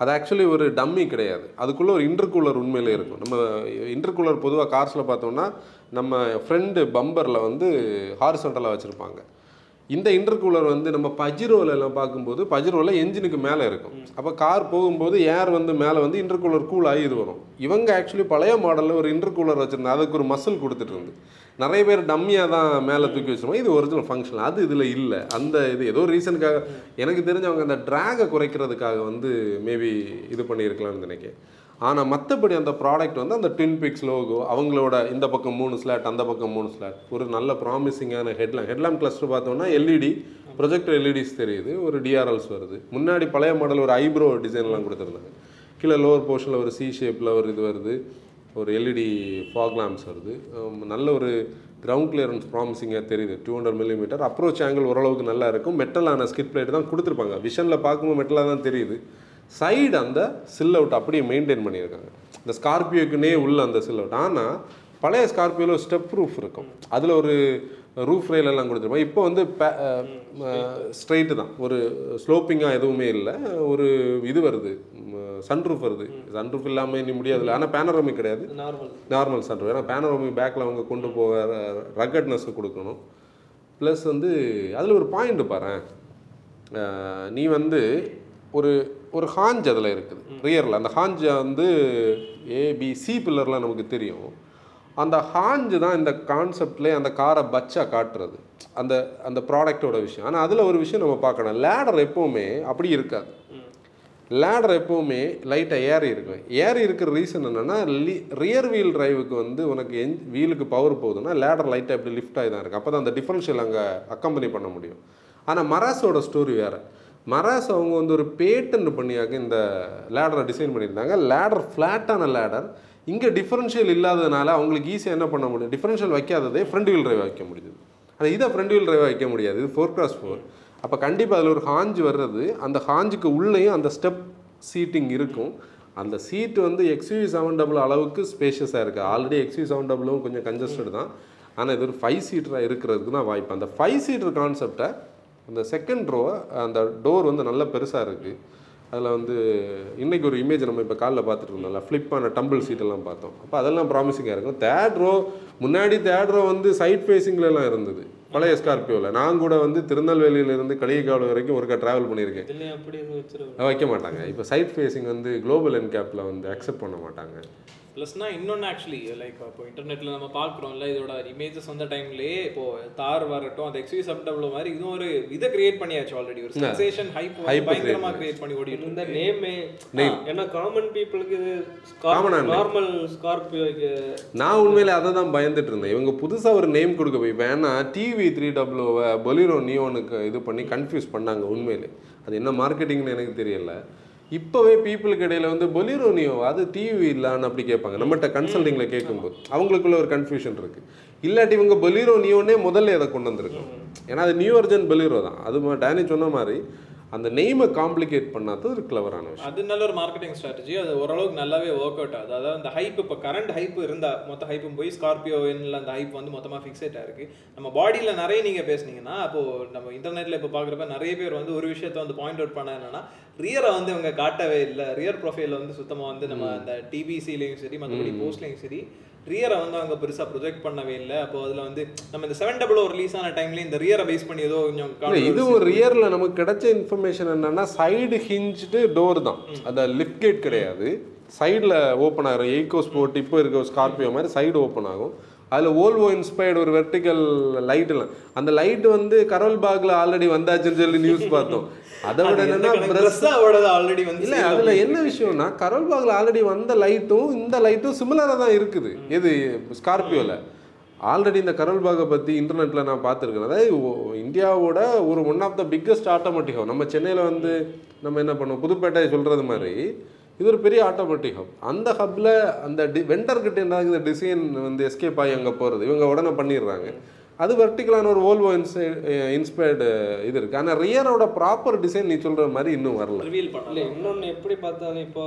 அது ஆக்சுவலி ஒரு டம்மி கிடையாது. அதுக்குள்ளே ஒரு இன்டர்கூலர் உண்மையிலே இருக்கும். நம்ம இன்டர்கூலர் பொதுவாக கார்ஸில் பார்த்தோம்னா நம்ம ஃப்ரெண்டு பம்பரில் வந்து ஹாரிசன்டலாக வச்சுருப்பாங்க. இந்த இன்டர்கூலர் வந்து நம்ம பஜிரோல எல்லாம் பார்க்கும்போது பஜிரோவில் என்ஜினுக்கு மேலே இருக்கும். அப்போ கார் போகும்போது ஏர் வந்து மேலே வந்து இன்டர்கூலர் கூல் ஆகி இது வரும். இவங்க ஆக்சுவலி பழைய மாடலில் ஒரு இன்டர்கூலர் வச்சுருந்தா அதுக்கு ஒரு மசில் கொடுத்துட்டு இருந்து. நிறைய பேர் டம்மியாக தான் மேலே தூக்கி வச்சிருப்பாங்க. இது ஒரிஜினல் ஃபங்க்ஷன் அது இதில் இல்லை. அந்த இது ஏதோ ரீசனுக்காக எனக்கு தெரிஞ்சவங்க அந்த ட்ராகை குறைக்கிறதுக்காக வந்து மேபி இது பண்ணியிருக்கலாம்னு நினைக்கிறேன். ஆனால் மற்றபடி அந்த ப்ராடக்ட் வந்து அந்த டின் பிக்ஸ் லோகோ அவங்களோட இந்த பக்கம் மூணு ஸ்லாட் அந்த பக்கம் மூணு ஸ்லாட் ஒரு நல்ல ப்ராமிசிங்கான ஹெட்லாம் ஹெட்லாம் கிளஸ்டர் பார்த்தோம்னா எல்இடி ப்ரொஜெக்டர் எல்இடிஸ் தெரியுது. ஒரு டிஆர்எல்ஸ் வருது. முன்னாடி பழைய மாடல் ஒரு ஐப்ரோ டிசைன்லாம் கொடுத்துருந்தாங்க. கீழே லோவர் போர்ஷனில் ஒரு சி ஷேப்பில் ஒரு இது வருது. ஒரு எல்இடி ஃபாக் லேம்ப்ஸ் வருது. நல்ல ஒரு கிரவுண்ட் கிளியரன்ஸ் ப்ராமிசிங்காக தெரியுது. Two hundred millimetre approach angle ஓரளவுக்கு நல்லா இருக்கும். மெட்டலான ஸ்கிட் பிளேட் தான் கொடுத்துருப்பாங்க. விஷனில் பார்க்கும்போது மெட்டலாக தான் தெரியுது. சைடு அந்த சில் அவுட் அப்படியே மெயின்டைன் பண்ணியிருக்காங்க. இந்த ஸ்கார்பியோக்குனே உள்ள அந்த சில் அவுட் ஆனால் பழைய ஸ்கார்பியோவில் ஸ்டெப் ரூஃப் இருக்கும். அதில் ஒரு ரூஃப் ரயில் எல்லாம் இப்போ வந்து ஸ்ட்ரைட்டு தான். ஒரு ஸ்லோப்பிங்காக எதுவுமே இல்லை. ஒரு இது வருது. சன்ரூஃப் வருது. சன்ரூஃப் இல்லாமல் இனி முடியாதுல்ல. ஆனால் பேனரோமிக் கிடையாது. நார்மல் நார்மல் சன்ரூஃப் ஏன்னா பேனரோமிக் பேக்கில் அவங்க கொண்டு போக ரக்கட்னஸ் கொடுக்கணும். ப்ளஸ் வந்து அதில் ஒரு பாயிண்ட் பாரு நீ வந்து ஒரு ஒரு ஹாஞ்ச் அதில் இருக்குது ரியரில் அந்த ஹாஞ்சை வந்து ஏபிசி பில்லர்லாம் நமக்கு தெரியும். அந்த ஹாஞ்சு தான் இந்த கான்செப்ட்லேயே அந்த காரை பச்சா காட்டுறது. அந்த அந்த ப்ராடக்ட்டோட விஷயம். ஆனால் அதில் ஒரு விஷயம் நம்ம பார்க்கணும். லேடர் எப்போவுமே அப்படி இருக்காது. லேடர் எப்போவுமே லைட்டாக ஏறி இருக்கும். ஏறி இருக்கிற ரீசன் என்னென்னா ரியர் வீல் டிரைவுக்கு வந்து உனக்கு என் வீலுக்கு பவர் போகுதுன்னா லேடர் லைட்டாக இப்படி லிஃப்ட் ஆகி தான் இருக்குது அப்போ தான் அந்த டிஃபரன்ஷியல் அங்கே அக்கம்பனி பண்ண முடியும். ஆனால் மராஸோட ஸ்டோரி வேறு. மராஸ் அவங்க வந்து ஒரு பேட்டன் பண்ணியாக இந்த லேடரை டிசைன் பண்ணியிருந்தாங்க. லேடர் ஃப்ளாட்டான லேடர் இங்கே டிஃபரன்ஷியல் இல்லாததுனால அவங்களுக்கு ஈஸியாக என்ன பண்ண முடியும்? டிஃபரன்ஷியல் வைக்காததே ஃப்ரண்ட் வீல் ட்ரைவ் வைக்க முடியுது. ஆனால் இதை ஃப்ரண்ட் வீல் ட்ரைவ் வைக்க முடியாது. இது ஃபோர் கிராஸ் ஃபோர் அப்போ கண்டிப்பாக அதில் ஒரு ஹாஞ்சு வர்றது அந்த ஹாஞ்சுக்கு உள்ளேயும் அந்த ஸ்டெப் சீட்டிங் இருக்கும். அந்த சீட்டு வந்து எக்ஸ்யூவி செவன் டபுள் அளவுக்கு ஸ்பேஷியஸாக இருக்குது ஆல்ரெடி எக்ஸ்யூவி செவன் டபுளும் கொஞ்சம் கன்ஜஸ்டட் தான். ஆனால் இது ஒரு ஃபைவ் சீட்டராக இருக்கிறதுக்கு தான் வாய்ப்பு. அந்த ஃபைவ் சீட்டர் கான்செப்டை அந்த செகண்ட் ரோ அந்த டோர் வந்து நல்ல பெருசாக இருக்குது அதில் வந்து இன்னைக்கு ஒரு இமேஜ் நம்ம இப்போ காலில் பார்த்துட்டு இருந்தோம்ல ஃப்ளிப்பான டம்பிள் சீட்டெல்லாம் பார்த்தோம். அப்போ அதெல்லாம் ப்ராமிசிங்காக இருக்கும். தேர்ட் ரோ முன்னாடி தேர்ட் ரோ வந்து சைட் ஃபேஸிங்லலாம் இருந்தது. பழைய ஸ்கார்பியோவில் நான் கூட வந்து திருநெல்வேலியிலேருந்து களியக்காடு வரைக்கும் ஒருக்கா ட்ராவல் பண்ணியிருக்கேன். வைக்க மாட்டாங்க. இப்போ சைட் ஃபேஸிங் வந்து குளோபல் என்கேப்பில் வந்து அக்செப்ட் பண்ண மாட்டாங்க. ப்ளஸ்னா இன்னொன்று ஆக்சுவலி லைக் இப்போ இன்டர்நெட்டில் நம்ம பார்க்குறோம்ல இதோட இமேஜஸ் வந்த டைம்லேயே இப்போ தார் வரட்டும் அந்த எக்ஸ்வி சப்டபிள் மாதிரி இதுவும் ஒரு இதை கிரியேட் பண்ணியாச்சு ஆல்ரெடி ஒரு சென்சேஷன் ஹைப் Hype பயங்கரமாக கிரியேட் பண்ணி ஓடிட்டு இந்த. நேமே ஏன்னா காமன் பீப்புளுக்கு இது. நார்மல் ஸ்கார்பியோக்கு நான் உண்மையிலே அதை தான் பயந்துட்டு இருந்தேன். இவங்க புதுசாக ஒரு நேம் கொடுக்க போய் வேணா டிவி த்ரீ டபுள்யூவை பொலிரோ நியோனுக்கு இது பண்ணி கன்ஃபியூஸ் பண்ணாங்க உண்மையிலே. அது என்ன மார்க்கெட்டிங்னு எனக்கு தெரியல. இப்போவே பீப்புளுக்கு இடையில வந்து பொலிரோ நியோ அது டிவி இல்லான்னு அப்படி கேட்பாங்க. நம்மகிட்ட கன்சல்டிங்கில் கேட்கும்போது அவங்களுக்குள்ள ஒரு கன்ஃபியூஷன் இருக்கு. இல்லாட்டி இவங்க பொலிரோ நியோனே முதல்ல அதை கொண்டு வந்திருக்கோம் ஏன்னா அது நியூ அர்ஜன் பொலிரோ தான். அது டேனி சொன்ன மாதிரி அந்த நெய்மை காம்ப்ளிகேட் பண்ணாதது ஒரு கிளவரான விஷயம். அது நல்ல ஒரு மார்க்கெட்டிங் ஸ்ட்ராட்டஜி அது ஓரளவுக்கு நல்லாவே ஒர்க் அவுட் ஆகுது. அதாவது அந்த ஹைப் இப்போ கரண்ட் ஹைப் இருந்தா மொத்த ஹைப்பும் போய் ஸ்கார்பியோ இல்லை அந்த ஹைப் வந்து மொத்தமாக ஃபிக்ஸேட் ஆயிருக்கு. நம்ம பாடியில் நிறைய நீங்கள் பேசுனீங்கன்னா அப்போ நம்ம இன்டர்நெட்டில் இப்போ பார்க்குறப்ப நிறைய பேர் வந்து ஒரு விஷயத்த வந்து பாயிண்ட் அவுட் பண்ண என்னன்னா ரியரை வந்து இவங்க காட்டவே இல்லை. ரியர் ப்ரொஃபைல் வந்து சுத்தமாக வந்து நம்ம அந்த டிபிசிலையும் சரி மற்றபடி போஸ்ட்லையும் சரி ரியரை வந்து அவங்க பெருசாக ப்ரொஜெக்ட் பண்ணவே இல்லை. அப்போ அதில் வந்து நம்ம இந்த செவன் டபுள் ரிலீஸ் ஆன டைம்லேயே இந்த ரியரை பேஸ் பண்ணி ஏதோ கொஞ்சம் இது ஒரு ரியரில் நமக்கு கிடைச்ச இன்ஃபர்மேஷன் என்னன்னா சைடு ஹிஞ்ச்டு டோர் தான். அந்த லிஃப்ட் கேட் கிடையாது. சைடில் ஓப்பன் ஆகும் எய்கோ ஸ்போர்ட் இப்போ இருக்க ஸ்கார்பியோ மாதிரி சைடு ஓப்பன் ஆகும். அதில் ஓல்வோ இன்ஸ்பயர்டு ஒரு வெர்டிக்கல் லைட்லாம் அந்த லைட் வந்து கரோல் பாக்ல ஆல்ரெடி வந்தாச்சுன்னு சொல்லி நியூஸ் பார்த்தோம். அதை விட என்னன்னா ஆல்ரெடி வந்து இல்ல அதுல என்ன விஷயம்னா கரோல் பாக்ல ஆல்ரெடி வந்த லைட்டும் இந்த லைட்டும் சிமிலராக தான் இருக்குது. எது? ஸ்கார்பியோல ஆல்ரெடி இந்த கரோல் பாகை பற்றி இன்டர்நெட்டில் நான் பார்த்துருக்கேன் அதாவது இந்தியாவோட ஒரு one of the biggest automatic hub நம்ம சென்னையில் வந்து நம்ம என்ன பண்ணுவோம்? புதுப்பேட்டை சொல்கிறது மாதிரி இது ஒரு பெரிய ஆட்டோமேட்டிக் ஹப் அந்த ஹப்பில் அந்த டி வெண்டர்கிட்ட என்ன இந்த டிசைன் வந்து எஸ்கேப் ஆகி அங்கே போகிறது இவங்க உடனே பண்ணிடுறாங்க. அது வெர்டிகலான ஒரு ஓல்வோ இன்ஸ்பை இன்ஸ்பயர்டு இது இருக்குது ஆனால் ரியரோட ப்ராப்பர் டிசைன் நீ சொல்கிற மாதிரி இன்னும் வரல. ரிவீல் இல்ல பண்ணல இன்னொன்னு எப்படி பார்த்தாலும் இப்போ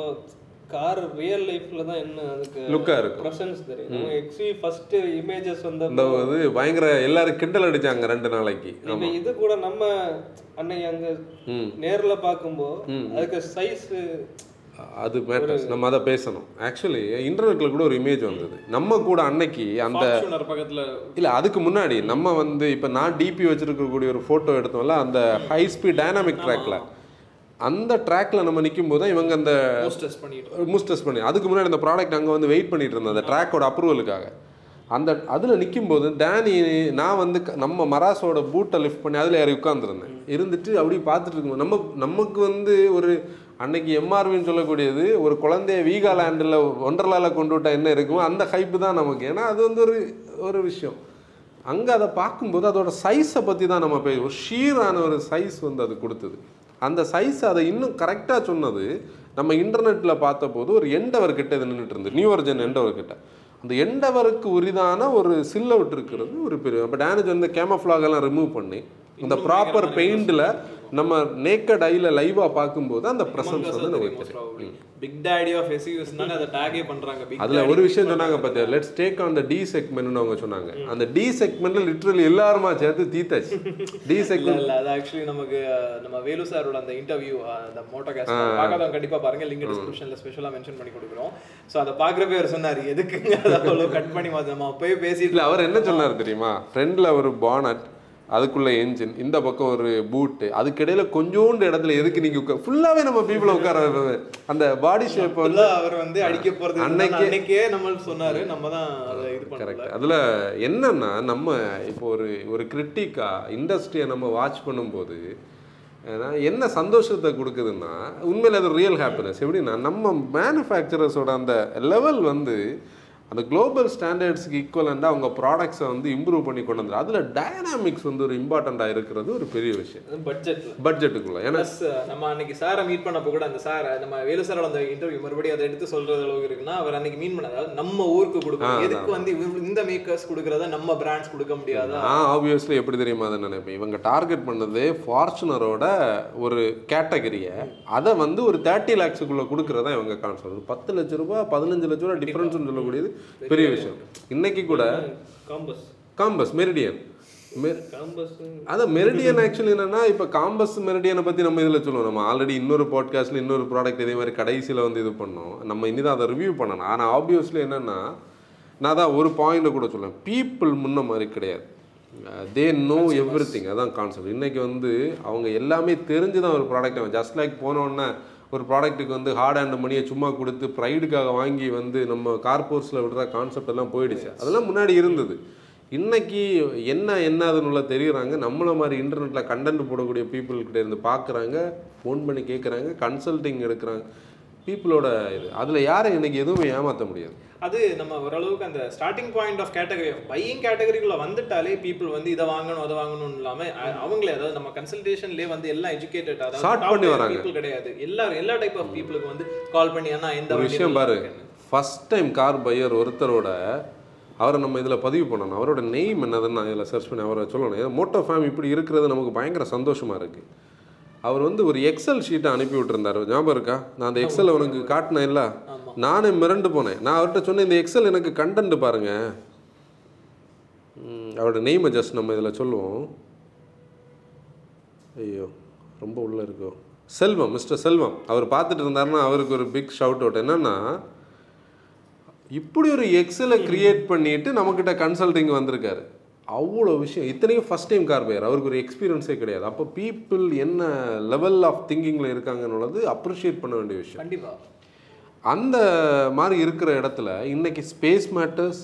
கார் ரியல் லைஃப்ல தான் என்ன அதுக்கு Look ஆ இருக்கும். ப்ரெசன்ஸ் தெரியும். நம்ம எக்ஸ்வி ஃபர்ஸ்ட் இமேஜஸ் இந்த வந்த இது பயங்கர எல்லாரும் கிண்டல் அடிச்சாங்க ரெண்டு நாளைக்கு. இப்ப இது கூட நம்ம அன்னைக்கு அங்க. நேர்ல பார்க்கும்போது அதுக்கு சைஸ் அது மேட்டர்ஸ் நம்ம அதை பேசணும். ஆக்சுவலி இன்டர்நெட்ல கூட ஒரு இமேஜ் வந்தது. நம்ம கூட அன்னைக்கு அந்த பக்கத்துல இல்ல அதுக்கு முன்னாடி நம்ம வந்து இப்ப நான் டிபி வச்சிருக்கக்கூடிய ஒரு போட்டோ எடுத்தோம்ல அந்த ஹை ஸ்பீட் டைனாமிக் ட்ராக்ல அந்த ட்ராக்ல நம்ம நிற்கும் போது தான் இவங்க அந்த மூஸ்டஸ் பண்ணி அதுக்கு முன்னாடி அந்த ப்ராடக்ட் அங்கே வந்து வெயிட் பண்ணிட்டு இருந்தேன் அந்த ட்ராக்கோட அப்ரூவலுக்காக அந்த அதில் நிக்கும்போது டேனி நான் வந்து நம்ம மராஸோட பூட்டை லிஃப்ட் பண்ணி அதில் ஏறி உட்காந்துருந்தேன் இருந்துட்டு அப்படி பார்த்துட்டு இருக்கும்போது நம்ம நமக்கு வந்து ஒரு அன்னைக்கு எம்ஆர்வின்னு சொல்லக்கூடியது ஒரு குழந்தைய வீகா லேண்டில் ஒண்டர்லால கொண்டு விட்டா என்ன இருக்குமோ அந்த ஹைப்பு தான் நமக்கு. ஏன்னா அது வந்து ஒரு ஒரு விஷயம். அங்கே அதை பார்க்கும்போது அதோட சைஸை பற்றி தான் நம்ம போய் ஒரு ஷீரான ஒரு சைஸ் வந்து அது கொடுத்தது. அந்த சைஸ் அதை இன்னும் கரெக்டாக சொன்னது நம்ம இன்டர்நெட்டில் பார்த்தபோது ஒரு எண்டவர் கிட்ட இது நின்றுட்டு நியூ ஒர்ஜன் எண்டவர் கிட்ட. அந்த எண்டவருக்கு உரிதான ஒரு சில் அவுட் இருக்கிறது ஒரு பெரிய அப்போ டேனேஜ் வந்து கேமஃப்ளாக் எல்லாம் ரிமூவ் பண்ணி இந்த ப்ராப்பர் பெயிண்டில் நம்ம நேக்கட் ஐயில் லைவாக பார்க்கும்போது அந்த ப்ரெசன்ஸ் வந்து நமக்கு தெரியும் பிக் டேடி ஆஃப் எஸ்யூஸ்னால அதை டேகே பண்றாங்க. பிக் அதுல ஒரு விஷயம் சொன்னாங்க பார்த்தியா let's take on the D செக்மெண்ட்னு அவங்க சொன்னாங்க. அந்த டி செக்மெண்ட்ல லிட்ரலி எல்லாருமா சேர்த்து தீத்தாச்சு. டி செக்மெண்ட் இல்ல அது ஆக்சுவலி நமக்கு நம்ம வேலு சாரோட அந்த இன்டர்வியூ அந்த மோட்டோ கேஸ்ட் பார்க்காதவங்க கண்டிப்பா பாருங்க. லிங்க் டிஸ்கிரிப்ஷன்ல ஸ்பெஷலா மென்ஷன் பண்ணி கொடுக்குறோம். சோ அதை பாக்குறப்ப அவர் சொன்னாரு எதுக்குங்க? அதை அவ்வளவு கட் பண்ணி மாத்த நம்ம அப்பவே பேசிட்டு அவர் என்ன சொன்னார் தெரியுமா? ஃப்ரண்ட்ல ஒரு பானட் அதுக்குள்ள என்ஜின் இந்த பக்கம் ஒரு பூட்டு அதுக்கிடையில கொஞ்சோண்டு இடத்துல எதுக்கு நீங்க ஃபுல்லாவே நம்ம பீப்புளை உட்கார. அந்த பாடி ஷேப் வந்து அவர் வந்து அடிக்க போறது அன்னைக்கே- அன்னைக்கே நம்ம சொன்னாரு. நம்ம தான் இது கரெக்ட் அதில் என்னன்னா நம்ம இப்போ ஒரு ஒரு கிரிட்டிக்கா இண்டஸ்ட்ரியை நம்ம வாட்ச் பண்ணும்போது என்ன சந்தோஷத்தை கொடுக்குதுன்னா உண்மையில் அது ரியல் ஹாப்பினஸ் எப்படின்னா நம்ம மேனுஃபேக்சரர்ஸோட அந்த லெவல் வந்து அந்த குளோபல் ஸ்டாண்டர்ட்ஸ்க்கு ஈக்குவலண்டாக அவங்க ப்ராடக்ட்ஸை வந்து இம்ப்ரூவ் பண்ணி கொண்டு வந்துடும் அதில் டைனாமிக்ஸ் வந்து ஒரு இம்பார்ட்டண்ட்டாக இருக்கிறது ஒரு பெரிய விஷயம். பட்ஜெட்ல பட்ஜெட்டுக்குள்ள ஏன்னா நம்ம அன்னைக்கு சாரை மீட் பண்ணப்போ கூட அந்த சார் நம்ம வேலு சாரோட அந்த இன்டர்வியூ மறுபடியும் அதை எடுத்து சொல்றது அளவுக்கு இருக்குன்னா அவர் அன்னைக்கு மீன் பண்ண அதாவது நம்ம ஊருக்கு கொடுக்கணும். எதுக்கு வந்து இந்த மேக்கர்ஸ் கொடுக்கறத நம்ம பிராண்ட்ஸ் கொடுக்க முடியாதா? நான் ஆப்வியஸ்லி எப்படி தெரியுமா அதை நினைப்பேன். இவங்க டார்கெட் பண்ணது ஃபார்ச்சுனரோட ஒரு கேட்டகரியை அதை வந்து ஒரு தேர்ட்டி லேக்ஸுக்குள்ளே கொடுக்குறதா இவங்க கான்செப்ட் பத்து லட்ச ரூபாய் பதினஞ்சு லட்ச ரூபாய் டிஃப்ரென்ஸ்னு சொல்லக்கூடியது. பெரிய விஷயம். இன்னைக்கு கூட காம்பஸ் காம்பஸ் மெரிடியன் அதான் மெரிடியன் ஆக்சுவலி என்னன்னா இப்போ காம்பஸ் மெரிடியனை பற்றி நம்ம இதில் சொல்லுவோம். நம்ம ஆல்ரெடி இன்னொரு பாட்காஸ்ட்டில் இன்னொரு ப்ராடக்ட் இதே மாதிரி கடைசியில் வந்து இது பண்ணோம். நம்ம இனிதான் அதை ரிவ்யூ பண்ணணும். ஆனால் ஆப்வியஸ்லி என்னன்னா நான் தான் ஒரு பாயிண்ட்டை கூட சொல்லுவேன் பீப்புள் முன்ன மாதிரி கிடையாது. தே நோ எவ்ரி திங் அதான் கான்செப்ட் இன்னைக்கு வந்து அவங்க எல்லாமே தெரிஞ்சு தான் ஒரு ப்ராடக்ட் ஜஸ்ட் லைக் போனோன்னே ஒரு ப்ராடக்ட்டுக்கு வந்து ஹார்ட் அண்ட் மணியை சும்மா கொடுத்து ப்ரைடுக்காக வாங்கி வந்து நம்ம கார்போர்ட்ஸில் விடுற கான்செப்ட் எல்லாம் போயிடுச்சு. அதெல்லாம் முன்னாடி இருந்தது. இன்னைக்கு என்ன என்ன அதுன்னு தெரியுறாங்க. நம்மள மாதிரி இன்டர்நெட்டில் கண்டென்ட் போடக்கூடிய people கிட்ட இருந்து பார்க்குறாங்க ஃபோன் பண்ணி கேட்குறாங்க கன்சல்டிங் எடுக்கிறாங்க. பீப்புளோட இது. அதில் யாரை இன்னைக்கு எதுவுமே ஏமாற்ற முடியாது. அது நம்ம ஓரளவுக்கு அந்த starting point of category of buying கேட்டகரிக்குள்ள வந்துட்டாலே பீப்புள் வந்து இதை வாங்கணும் அதை வாங்கணும் இல்லாம அ- அவங்களே அதாவது நம்ம கன்சல்டேஷன்லயே வந்து எல்லாம் எஜுகேட்டட் அதாவது people கிடையாது. எல்லா எல்லா டைப் ஆஃப் பீப்புளுக்கு வந்து கால் பண்ணி அண்ணா எந்த விஷயம் பாரு. ஃபர்ஸ்ட் டைம் கார் பையர் ஒருத்தரோட அவரை நம்ம இதில் பதிவு பண்ணணும். அவரோட நெய்ம் என்னதுன்னு நான் இதில் சர்ச் பண்ணி அவரை சொல்லணும். மோட்டோ ஃபேம் இப்படி இருக்கிறது நமக்கு பயங்கர சந்தோஷமாக இருக்குது அவர் வந்து ஒரு எக்ஸல் ஷீட்டை அனுப்பி விட்டுருந்தாரு. ஞாபகம் இருக்கா? நான் அந்த எக்ஸல் அவனுக்கு காட்டினேன் இல்லை. நானே மிரண்டு போனேன். நான் அவர்கிட்ட சொன்னேன் இந்த எக்ஸல் எனக்கு கண்டென்ட் பாருங்கள் அவரோட நெய்மை ஜஸ்ட் நம்ம இதில் சொல்லுவோம். ஐயோ ரொம்ப உள்ளே இருக்கோ. செல்வம் மிஸ்டர் செல்வம். அவர் பார்த்துட்டு இருந்தாருன்னா அவருக்கு ஒரு பிக் ஷவுட் அவுட் என்னென்னா இப்படி ஒரு எக்ஸலை கிரியேட் பண்ணிட்டு நம்மக்கிட்ட கன்சல்டிங் வந்திருக்காரு. அவ்வளோ விஷயம். இத்தனையும் ஃபஸ்ட் டைம் கார் பையர் அவருக்கு ஒரு எக்ஸ்பீரியன்ஸே கிடையாது. அப்போ பீப்புள் என்ன லெவல் ஆஃப் திங்கிங்கில் இருக்காங்கன்னுள்ளது அப்ரிஷியேட் பண்ண வேண்டிய விஷயம். கண்டிப்பாக அந்த மாதிரி இருக்கிற இடத்துல இன்றைக்கி ஸ்பேஸ் மேட்டர்ஸ்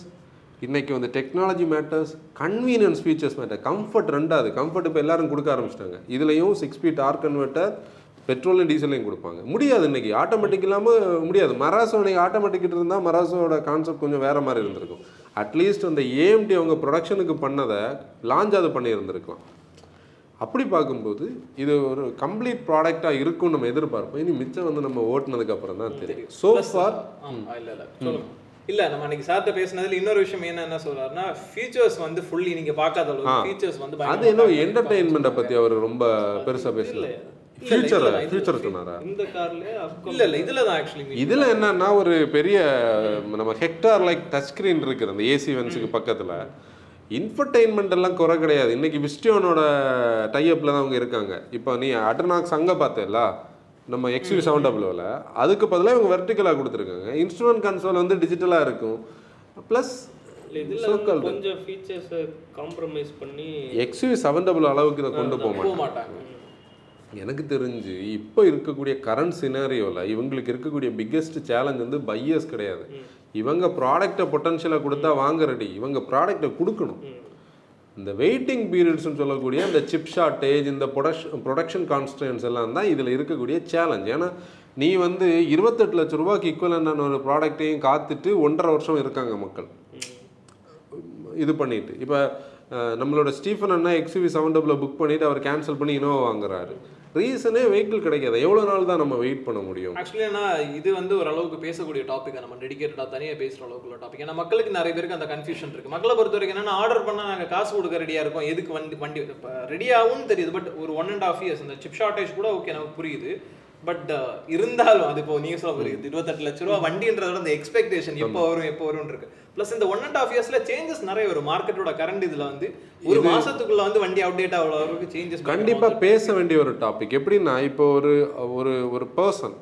இன்றைக்கி வந்து technology matters convenience features matter comfort ரெண்டாவது கம்ஃபர்ட் இப்போ எல்லாரும் கொடுக்க ஆரம்பிச்சிட்டாங்க. இதுலேயும் சிக்ஸ் ஸ்பீட் ஆர் கன்வெர்ட்டர் பெட்ரோலையும் டீசலையும் கொடுப்பாங்க. முடியாது இன்றைக்கி ஆட்டோமேட்டிக் இல்லாமல் முடியாது. மராசோ இன்றைக்கி ஆட்டோமேட்டிக் இருந்தால் மராசோட கான்செப்ட் கொஞ்சம் வேற மாதிரி இருந்திருக்கும். அட்லீஸ்ட் அந்த ஏஎம்டி அவங்க ப்ரொடக்ஷனுக்கு பண்ணதை லான்ச் அது பண்ணியிருந்திருக்கலாம். அப்படி பார்க்கும்போது இது ஒரு கம்ப்ளீட் ப்ராடக்டாக இருக்கும்னு நம்ம எதிர்பார்ப்போம். இனி மிச்சம் வந்து நம்ம ஓட்டுனதுக்கு அப்புறம் தான் தெரியும். ஸோ ஃபார் இல்ல இல்ல இல்ல நம்ம அன்னைக்கு சார்ட்ட பேசினதுல இன்னொரு விஷயம் என்ன என்ன சொல்றாருன்னா ஃபீச்சர்ஸ் வந்து ஃபுல்லி நீங்க பார்க்காத அளவுக்கு ஃபீச்சர்ஸ் வந்து அது என்ன என்டர்டெயின்மெண்ட்டை பற்றி அவர் ரொம்ப பெருசாக பேசல. ஃபியூச்சர் ஃபியூச்சர் சொன்னாரா? இந்த கார்லயே இல்ல இல்ல இதுல தான் ஆக்சுவலி இதில் என்னன்னா ஒரு பெரிய நம்ம ஹெக்டார் லைக் டச் ஸ்க்ரீன் இருக்குது அந்த ஏசி வென்ஸுக்கு பக்கத்தில் இன்ஃபர்டெயின்மெண்ட் எல்லாம் குறை கிடையாது. இன்னைக்கு விஸ்டியோனோட டைஅப்பில் தான் அவங்க இருக்காங்க. இப்போ நீ அட்ரனாக்ஸ் அங்கே பார்த்தேல்ல? நம்ம எக்ஸ்யூ செவன் டபுள்யூவில் அதுக்கு பதிலாக இவங்க வெர்டிக்கலாக கொடுத்துருக்காங்க. இன்ஸ்ட்ருமெண்ட் கன்சோல் வந்து டிஜிட்டலாக இருக்கும். ப்ளஸ் இதுல வந்து கொஞ்சம் ஃபீச்சர்ஸ் காம்ப்ரமைஸ் பண்ணி எக்ஸ்யூ செவன் டபுள் அளவுக்கு இதை கொண்டு போக மாட்டாங்க. எனக்கு தெரிஞ்சு இப்போ இருக்கக்கூடிய கரண்ட் சினாரியோவில் இவங்களுக்கு இருக்கக்கூடிய பிக்கெஸ்ட் சேலஞ்ச் வந்து பையர்ஸ் கிடையாது. இவங்க ப்ராடக்டை பொட்டன்ஷியலாக கொடுத்தா வாங்க ரெடி இவங்க ப்ராடக்டை கொடுக்கணும். இந்த வெயிட்டிங் பீரியட்ஸ்னு சொல்லக்கூடிய இந்த சிப் ஷார்ட்டேஜ் இந்த ப்ரொடக்ஷன் ப்ரொடக்ஷன் கான்ஸ்டன்ஸ் எல்லாம் தான் இதில் இருக்கக்கூடிய சேலஞ்ச் ஏன்னா நீ வந்து இருபத்தெட்டு லட்ச ரூபாய்க்கு ஈக்குவலான ஒரு ப்ராடக்ட்டையும் காத்துட்டு ஒன்றரை வருஷம் இருக்காங்க மக்கள். இது பண்ணிட்டு. இப்போ நம்மளோட ஸ்டீஃபன் அண்ணா எக்ஸ்யூவி செவன் டபுள் புக் பண்ணிட்டு அவர் கேன்சல் பண்ணி இனோவா வாங்குறாரு. ரீசனே வெஹிக்கிள் கிடைக்காது. எவ்வளோ நாள் தான் நம்ம வெயிட் பண்ண முடியும்? ஆக்சுவலி ஏன்னா இது வந்து ஒரு அளவுக்கு பேசக்கூடிய டாபிக் நம்ம டெடிகேட்டடாக தனியாக பேசுகிற அளவுக்கு உள்ள டாபிக் ஏன்னா மக்களுக்கு நிறைய பேருக்கு அந்த கன்ஃபியூஷன் இருக்கு. மக்களை பொறுத்த வரைக்கும் என்னன்னா ஆர்டர் பண்ணால் நாங்கள் காசு கொடுக்க ரெடியாக இருக்கோம். எதுக்கு வண்டி வண்டி இப்போ ரெடியாகவும் தெரியுது. பட் ஒரு ஒன் அண்ட் ஆஃப் இயர்ஸ் இந்த சிப் ஷார்ட்டேஜ் கூட ஓகே நமக்கு புரியுது. பட் இருந்தாலும் அது இப்போ நீங்க சொல்ல புரியுது. இருபத்தெட்டு லட்ச ரூபா வண்டின்றதோட அந்த எக்ஸ்பெக்டேஷன் எப்போ வரும் எப்போ வரும் இருக்கு ப்ளஸ் இந்த ஒன் அண்ட் ஆஃப் இயர்ஸ்ல சேஞ்சஸ் நிறைய வரும். மார்க்கெட்டோட கரண்ட் இதுல வந்து ஒரு மாசத்துக்குள்ள வந்து வண்டி அப்டேட் ஆகிற அளவுக்கு சேஞ்சஸ் கண்டிப்பா பேச வேண்டிய ஒரு டாபிக் எப்படின்னா இப்போ ஒரு ஒரு ஒரு பர்சன்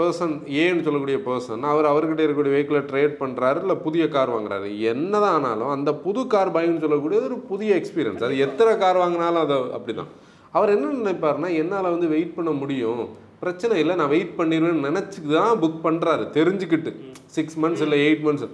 பர்சன் ஏன்னு சொல்லக்கூடிய பர்சன் அவர் அவர்கிட்ட இருக்கக்கூடிய வெஹிக்கிளை ட்ரேட் பண்றாரு இல்ல புதிய கார் வாங்குறாரு? என்னதான் ஆனாலும் அந்த புது கார் பைன்னு சொல்லக்கூடியது ஒரு புதிய எக்ஸ்பீரியன்ஸ் அது எத்தனை கார் வாங்கினாலும் அது அப்படிதான். அவர் என்ன நினைப்பாருன்னா என்னால வந்து வெயிட் பண்ண முடியும். பிரச்சனை இல்லை நான் வெயிட் பண்ணிடுவேன்னு நினச்சிக்கு தான் புக் பண்ணுறாரு தெரிஞ்சுக்கிட்டு சிக்ஸ் மந்த்ஸ் இல்லை எயிட் மந்த்ஸ்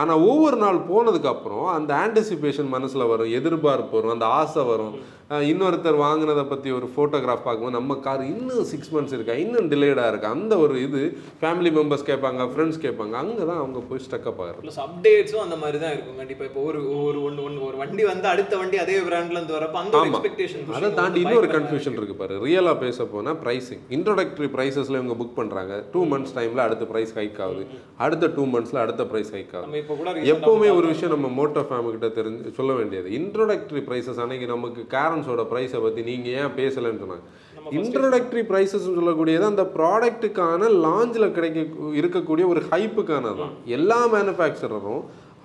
ஆனால் ஒவ்வொரு நாள் போனதுக்கப்புறம் அந்த ஆன்டிசிபேஷன் மனசில் வரும் எதிர்பார்ப்பு வரும் அந்த ஆசை வரும். இன்னொருத்தர் வாங்கினதை பற்றி ஒரு ஃபோட்டோகிராஃப் பார்க்கும்போது நம்ம கார் இன்னும் சிக்ஸ் மந்த்ஸ் இருக்கா? இன்னும் டிலேடாக இருக்கா? அந்த ஒரு இது ஃபேமிலி மெம்பர்ஸ் கேட்பாங்க ஃப்ரெண்ட்ஸ் கேட்பாங்க. அங்கே தான் அவங்க போய் ஸ்டக்கப் ஆகிறது. ப்ளஸ் அப்டேட்ஸும் அந்த மாதிரி தான் இருக்கும். கண்டிப்பா. இப்போ ஒரு ஒரு ஒன்று ஒன்று ஒரு வண்டி வந்து அடுத்த வண்டி அதே பிராண்ட்ல இருந்து வரப்போ அந்த. எக்ஸ்பெக்டேஷன் அதை தாண்டி இன்னொரு கன்ஃபியூஷன் இருக்கு பாரு. ரியலாக பேச போனால் ப்ரைஸிங் இன்ட்ரோடக்டரி ப்ரைஸஸ்ல இவங்க புக் பண்ணுறாங்க டூ மந்த்ஸ் டைமில் அடுத்த ப்ரைஸ் ஹைக் ஆகுது. அடுத்த டூ மந்த்ஸில் அடுத்த ப்ரைஸ் ஹைக் ஆகுது. நம்ம இப்போ கூட எப்பவுமே ஒரு விஷயம் நம்ம மோட்டோ ஃபேமு கிட்ட தெரிஞ்சு சொல்ல வேண்டியது. இன்ட்ரோடக்டரி ப்ரைஸஸ் அன்னைக்கு நமக்கு கேரன்ஸோட ப்ரைஸை பற்றி நீங்கள் ஏன் பேசலைன்னு சொன்னாங்க. இன்ட்ரோடக்டரி ப்ரைஸஸ் சொல்லக்கூடியது அந்த ப்ராடக்ட்டுக்கான லாஞ்சில் கிடைக்க இருக்கக்கூடிய ஒரு ஹைப்புக்கான தான். எல்லா மேனுஃபேக்சரரும்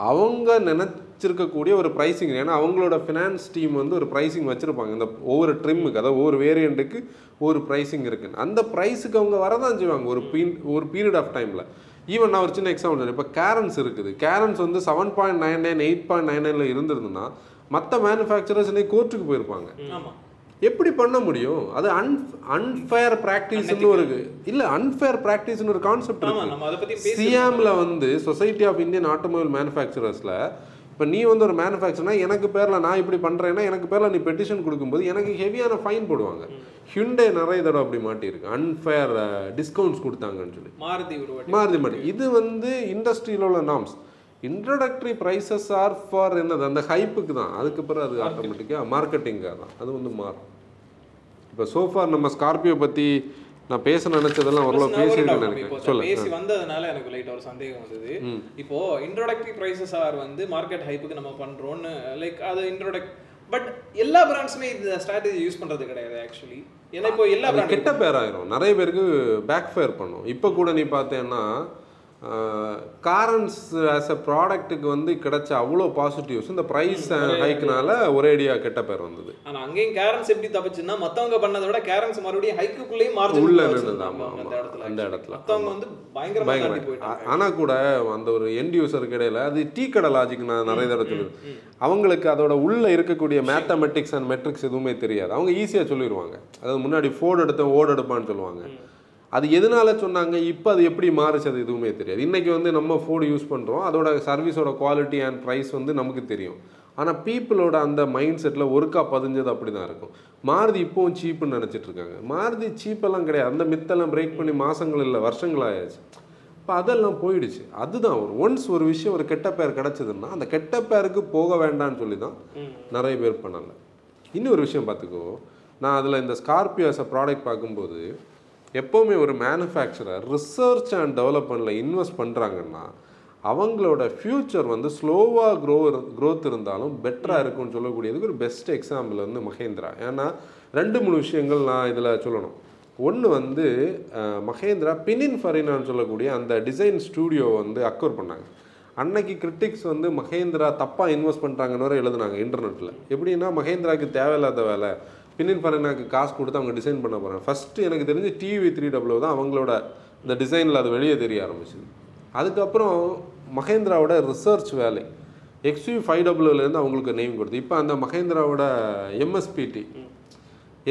அவங்க நினச்சிருக்கக்கூடிய ஒரு ப்ரைசிங் ஏன்னா அவங்களோட ஃபினான்ஸ் டீம் வந்து ஒரு ப்ரைசிங் வச்சுருப்பாங்க. இந்த ஒவ்வொரு ட்ரிம்முக்கு அதாவது ஒவ்வொரு வேரியண்ட்டுக்கு ஒரு ப்ரைசிங் இருக்குது அந்த ப்ரைஸுக்கு அவங்க வரதான் செய்வாங்க ஒரு பீ ஒரு பீரியட் ஆஃப் டைமில் ஈவன் நான் ஒரு சின்ன எக்ஸாம்பிள் இப்போ கேரன்ஸ் இருக்குது. கேரன்ஸ் வந்து seven point nine nine eight point nine நைனில் இருந்திருந்ததுன்னா மற்ற மேனுஃபேக்சரர்ஸ் கோர்ட்டுக்கு போயிருப்பாங்க. எப்படி பண்ண முடியும்? அது அன் அன்ஃபேர் ப்ராக்டிஸ்னு ஒரு இல்ல அன்ஃபேர் ப்ராக்டிஸ்னு ஒரு கான்செப்ட் இருக்கு. சியாம்ல வந்து சொசைட்டி ஆஃப் இந்தியன் ஆட்டோமொபைல் மேனுஃபேக்சரர்ஸ்ல இப்போ நீ வந்து ஒரு மேனுஃபேக்சர்னா எனக்கு பேரில் நான் இப்படி பண்ணுறேன்னா எனக்கு பேரில் நீ பெட்டிஷன் கொடுக்கும்போது எனக்கு ஹெவியான ஃபைன் போடுவாங்க. ஹிண்டே நிறைய தடவை அப்படி மாட்டியிருக்கு. அன்ஃபேர் டிஸ்கவுண்ட்ஸ் கொடுத்தாங்கன்னு சொல்லி. வாட்டி. மாறுதி மாட்டி. இது வந்து இண்டஸ்ட்ரியில் உள்ள norms introductory prices are for என்னது? அந்த ஹைப்புக்கு தான். அதுக்கு பிறகு அது ஆட்டோமேட்டிக்காக மார்க்கெட்டிங்காக தான். அது வந்து மாறும். இப்போ சோஃபார் நம்ம ஸ்கார்பியோ பற்றி நான் பேச நினச்சதெல்லாம் ஓரளவு பேசியிருக்கேன் சொல்லு பேசி வந்ததுனால எனக்கு லைட் ஒரு சந்தேகம் வந்தது. இப்போ இன்ட்ரோடக்டரி பிரைசஸ் ஆர் வந்து மார்க்கெட் ஹைப்புக்கு நம்ம பண்றோம்னு லைக் அது இன்ட்ரோடக்ட் பட் எல்லா பிராண்ட்ஸுமே இந்த ஸ்ட்ராட்டஜி யூஸ் பண்றது கிடையாது ஆக்சுவலி ஏன்னா இப்போ எல்லா கெட்ட பேர் ஆயிரும் நிறைய பேருக்கு பேக் ஃபயர் பண்ணும். இப்போ கூட நீ பார்த்தேன்னா காரன்ஸ் ஆஸ் அ ப்ராடக்ட்டுக்கு வந்து கிடைச்ச அவ்வளோ பாசிட்டிவ்ஸ் இந்த ப்ரைஸ் ஹைக்னால ஒரேடியா கெட்ட பேர் வந்தது. ஆனா அங்கேயும் கேரன்ஸ் எப்படி தப்பிச்சுன்னா மத்தவங்க பண்ணதை விட கேரன்ஸ் மறுபடியும் ஹைக்குள்ளேயே மார்ஜின் உள்ள ஆமா. அந்த இடத்துல அந்த இடத்துல. மத்தவங்க வந்து பயங்கரமா தாண்டி போயிட்டாங்க. ஆனா கூட அந்த ஒரு எண்ட் யூசருக்கு இடையில அது டீ கடை லாஜிக் நான் நிறைய தடவை சொல்லுவேன் அவங்களுக்கு அதோட உள்ள இருக்கக்கூடிய மேத்தமெட்டிக்ஸ் அண்ட் மெட்ரிக்ஸ் எதுவுமே தெரியாது. அவங்க ஈஸியா சொல்லிடுவாங்க அதாவது முன்னாடி ஃபோர்டு எடுத்தேன் ஓடு எடுப்பான்னு சொல்லுவாங்க. அது எதனால சொன்னாங்க? இப்போ அது எப்படி மாறுச்சு அது எதுவுமே தெரியாது. இன்னைக்கு வந்து நம்ம ஃபோர்டு யூஸ் பண்றோம். அதோட சர்வீஸோட குவாலிட்டி அண்ட் ப்ரைஸ் வந்து நமக்கு தெரியும். ஆனா பீப்புளோட அந்த மைண்ட் செட்டில் ஒருக்கா பதிஞ்சது அப்படி தான் இருக்கும். மாருதி இப்போவும் சீப்புன்னு நினச்சிட்டு இருக்காங்க. மாருதி சீப்பெல்லாம் கிடையாது. அந்த மித்தெல்லாம் பிரேக் பண்ணி மாசங்கள் இல்லை வருஷங்கள் ஆயாச்சு. இப்போ அதெல்லாம் போயிடுச்சு. அதுதான் ஒரு ஒன்ஸ் ஒரு விஷயம் ஒரு கெட்ட பேர் கிடச்சதுன்னா அந்த கெட்ட பேருக்கு போக வேண்டாம்னு சொல்லி தான் நிறைய பேர் பண்ணல இன்னொரு விஷயம் பார்த்துக்கோ. நான் அதில் இந்த ஸ்கார்பியோ அ ப்ராடக்ட் பார்க்கும்போது எப்போவுமே ஒரு மேனுஃபேக்சரர் ரிசர்ச் அண்ட் டெவலப்மெண்ட்டில் இன்வெஸ்ட் பண்ணுறாங்கன்னா அவங்களோட ஃப்யூச்சர் வந்து ஸ்லோவாக க்ரோ க்ரோத் இருந்தாலும் பெட்டராக இருக்கும்னு சொல்லக்கூடியதுக்கு ஒரு பெஸ்ட் எக்ஸாம்பிள் வந்து மகேந்திரா. ஏன்னா ரெண்டு மூணு விஷயங்கள் நான் இதில் சொல்லணும். ஒன்று வந்து மகேந்திரா பினின் ஃபரினான்னு சொல்லக்கூடிய அந்த டிசைன் ஸ்டூடியோ வந்து அக்வர் பண்ணாங்க. அன்னைக்கு கிரிட்டிக்ஸ் வந்து மகேந்திரா தப்பாக இன்வெஸ்ட் பண்ணுறாங்கன்னு வரை எழுதுனாங்க இன்டர்நெட்டில் எப்படின்னா மகேந்திராக்கு தேவையில்லாத வேலை பின்னின் ஃபரினாக்கு காசு கொடுத்து அவங்க டிசைன் பண்ண போகிறாங்க ஃபஸ்ட்டு எனக்கு தெரிஞ்சு டிவி த்ரீ டபுள்யூ தான் அவங்களோட இந்த டிசைனில் அது வெளியே தெரிய ஆரம்பிச்சுது. அதுக்கப்புறம் மகேந்திராவோட ரிசர்ச் வேலை. எக்ஸ்யூ ஃபைவ் டபுள்யூலேருந்து அவங்களுக்கு நேம் கொடுத்து. இப்போ அந்த மகேந்திராவோட எம்எஸ்பிடி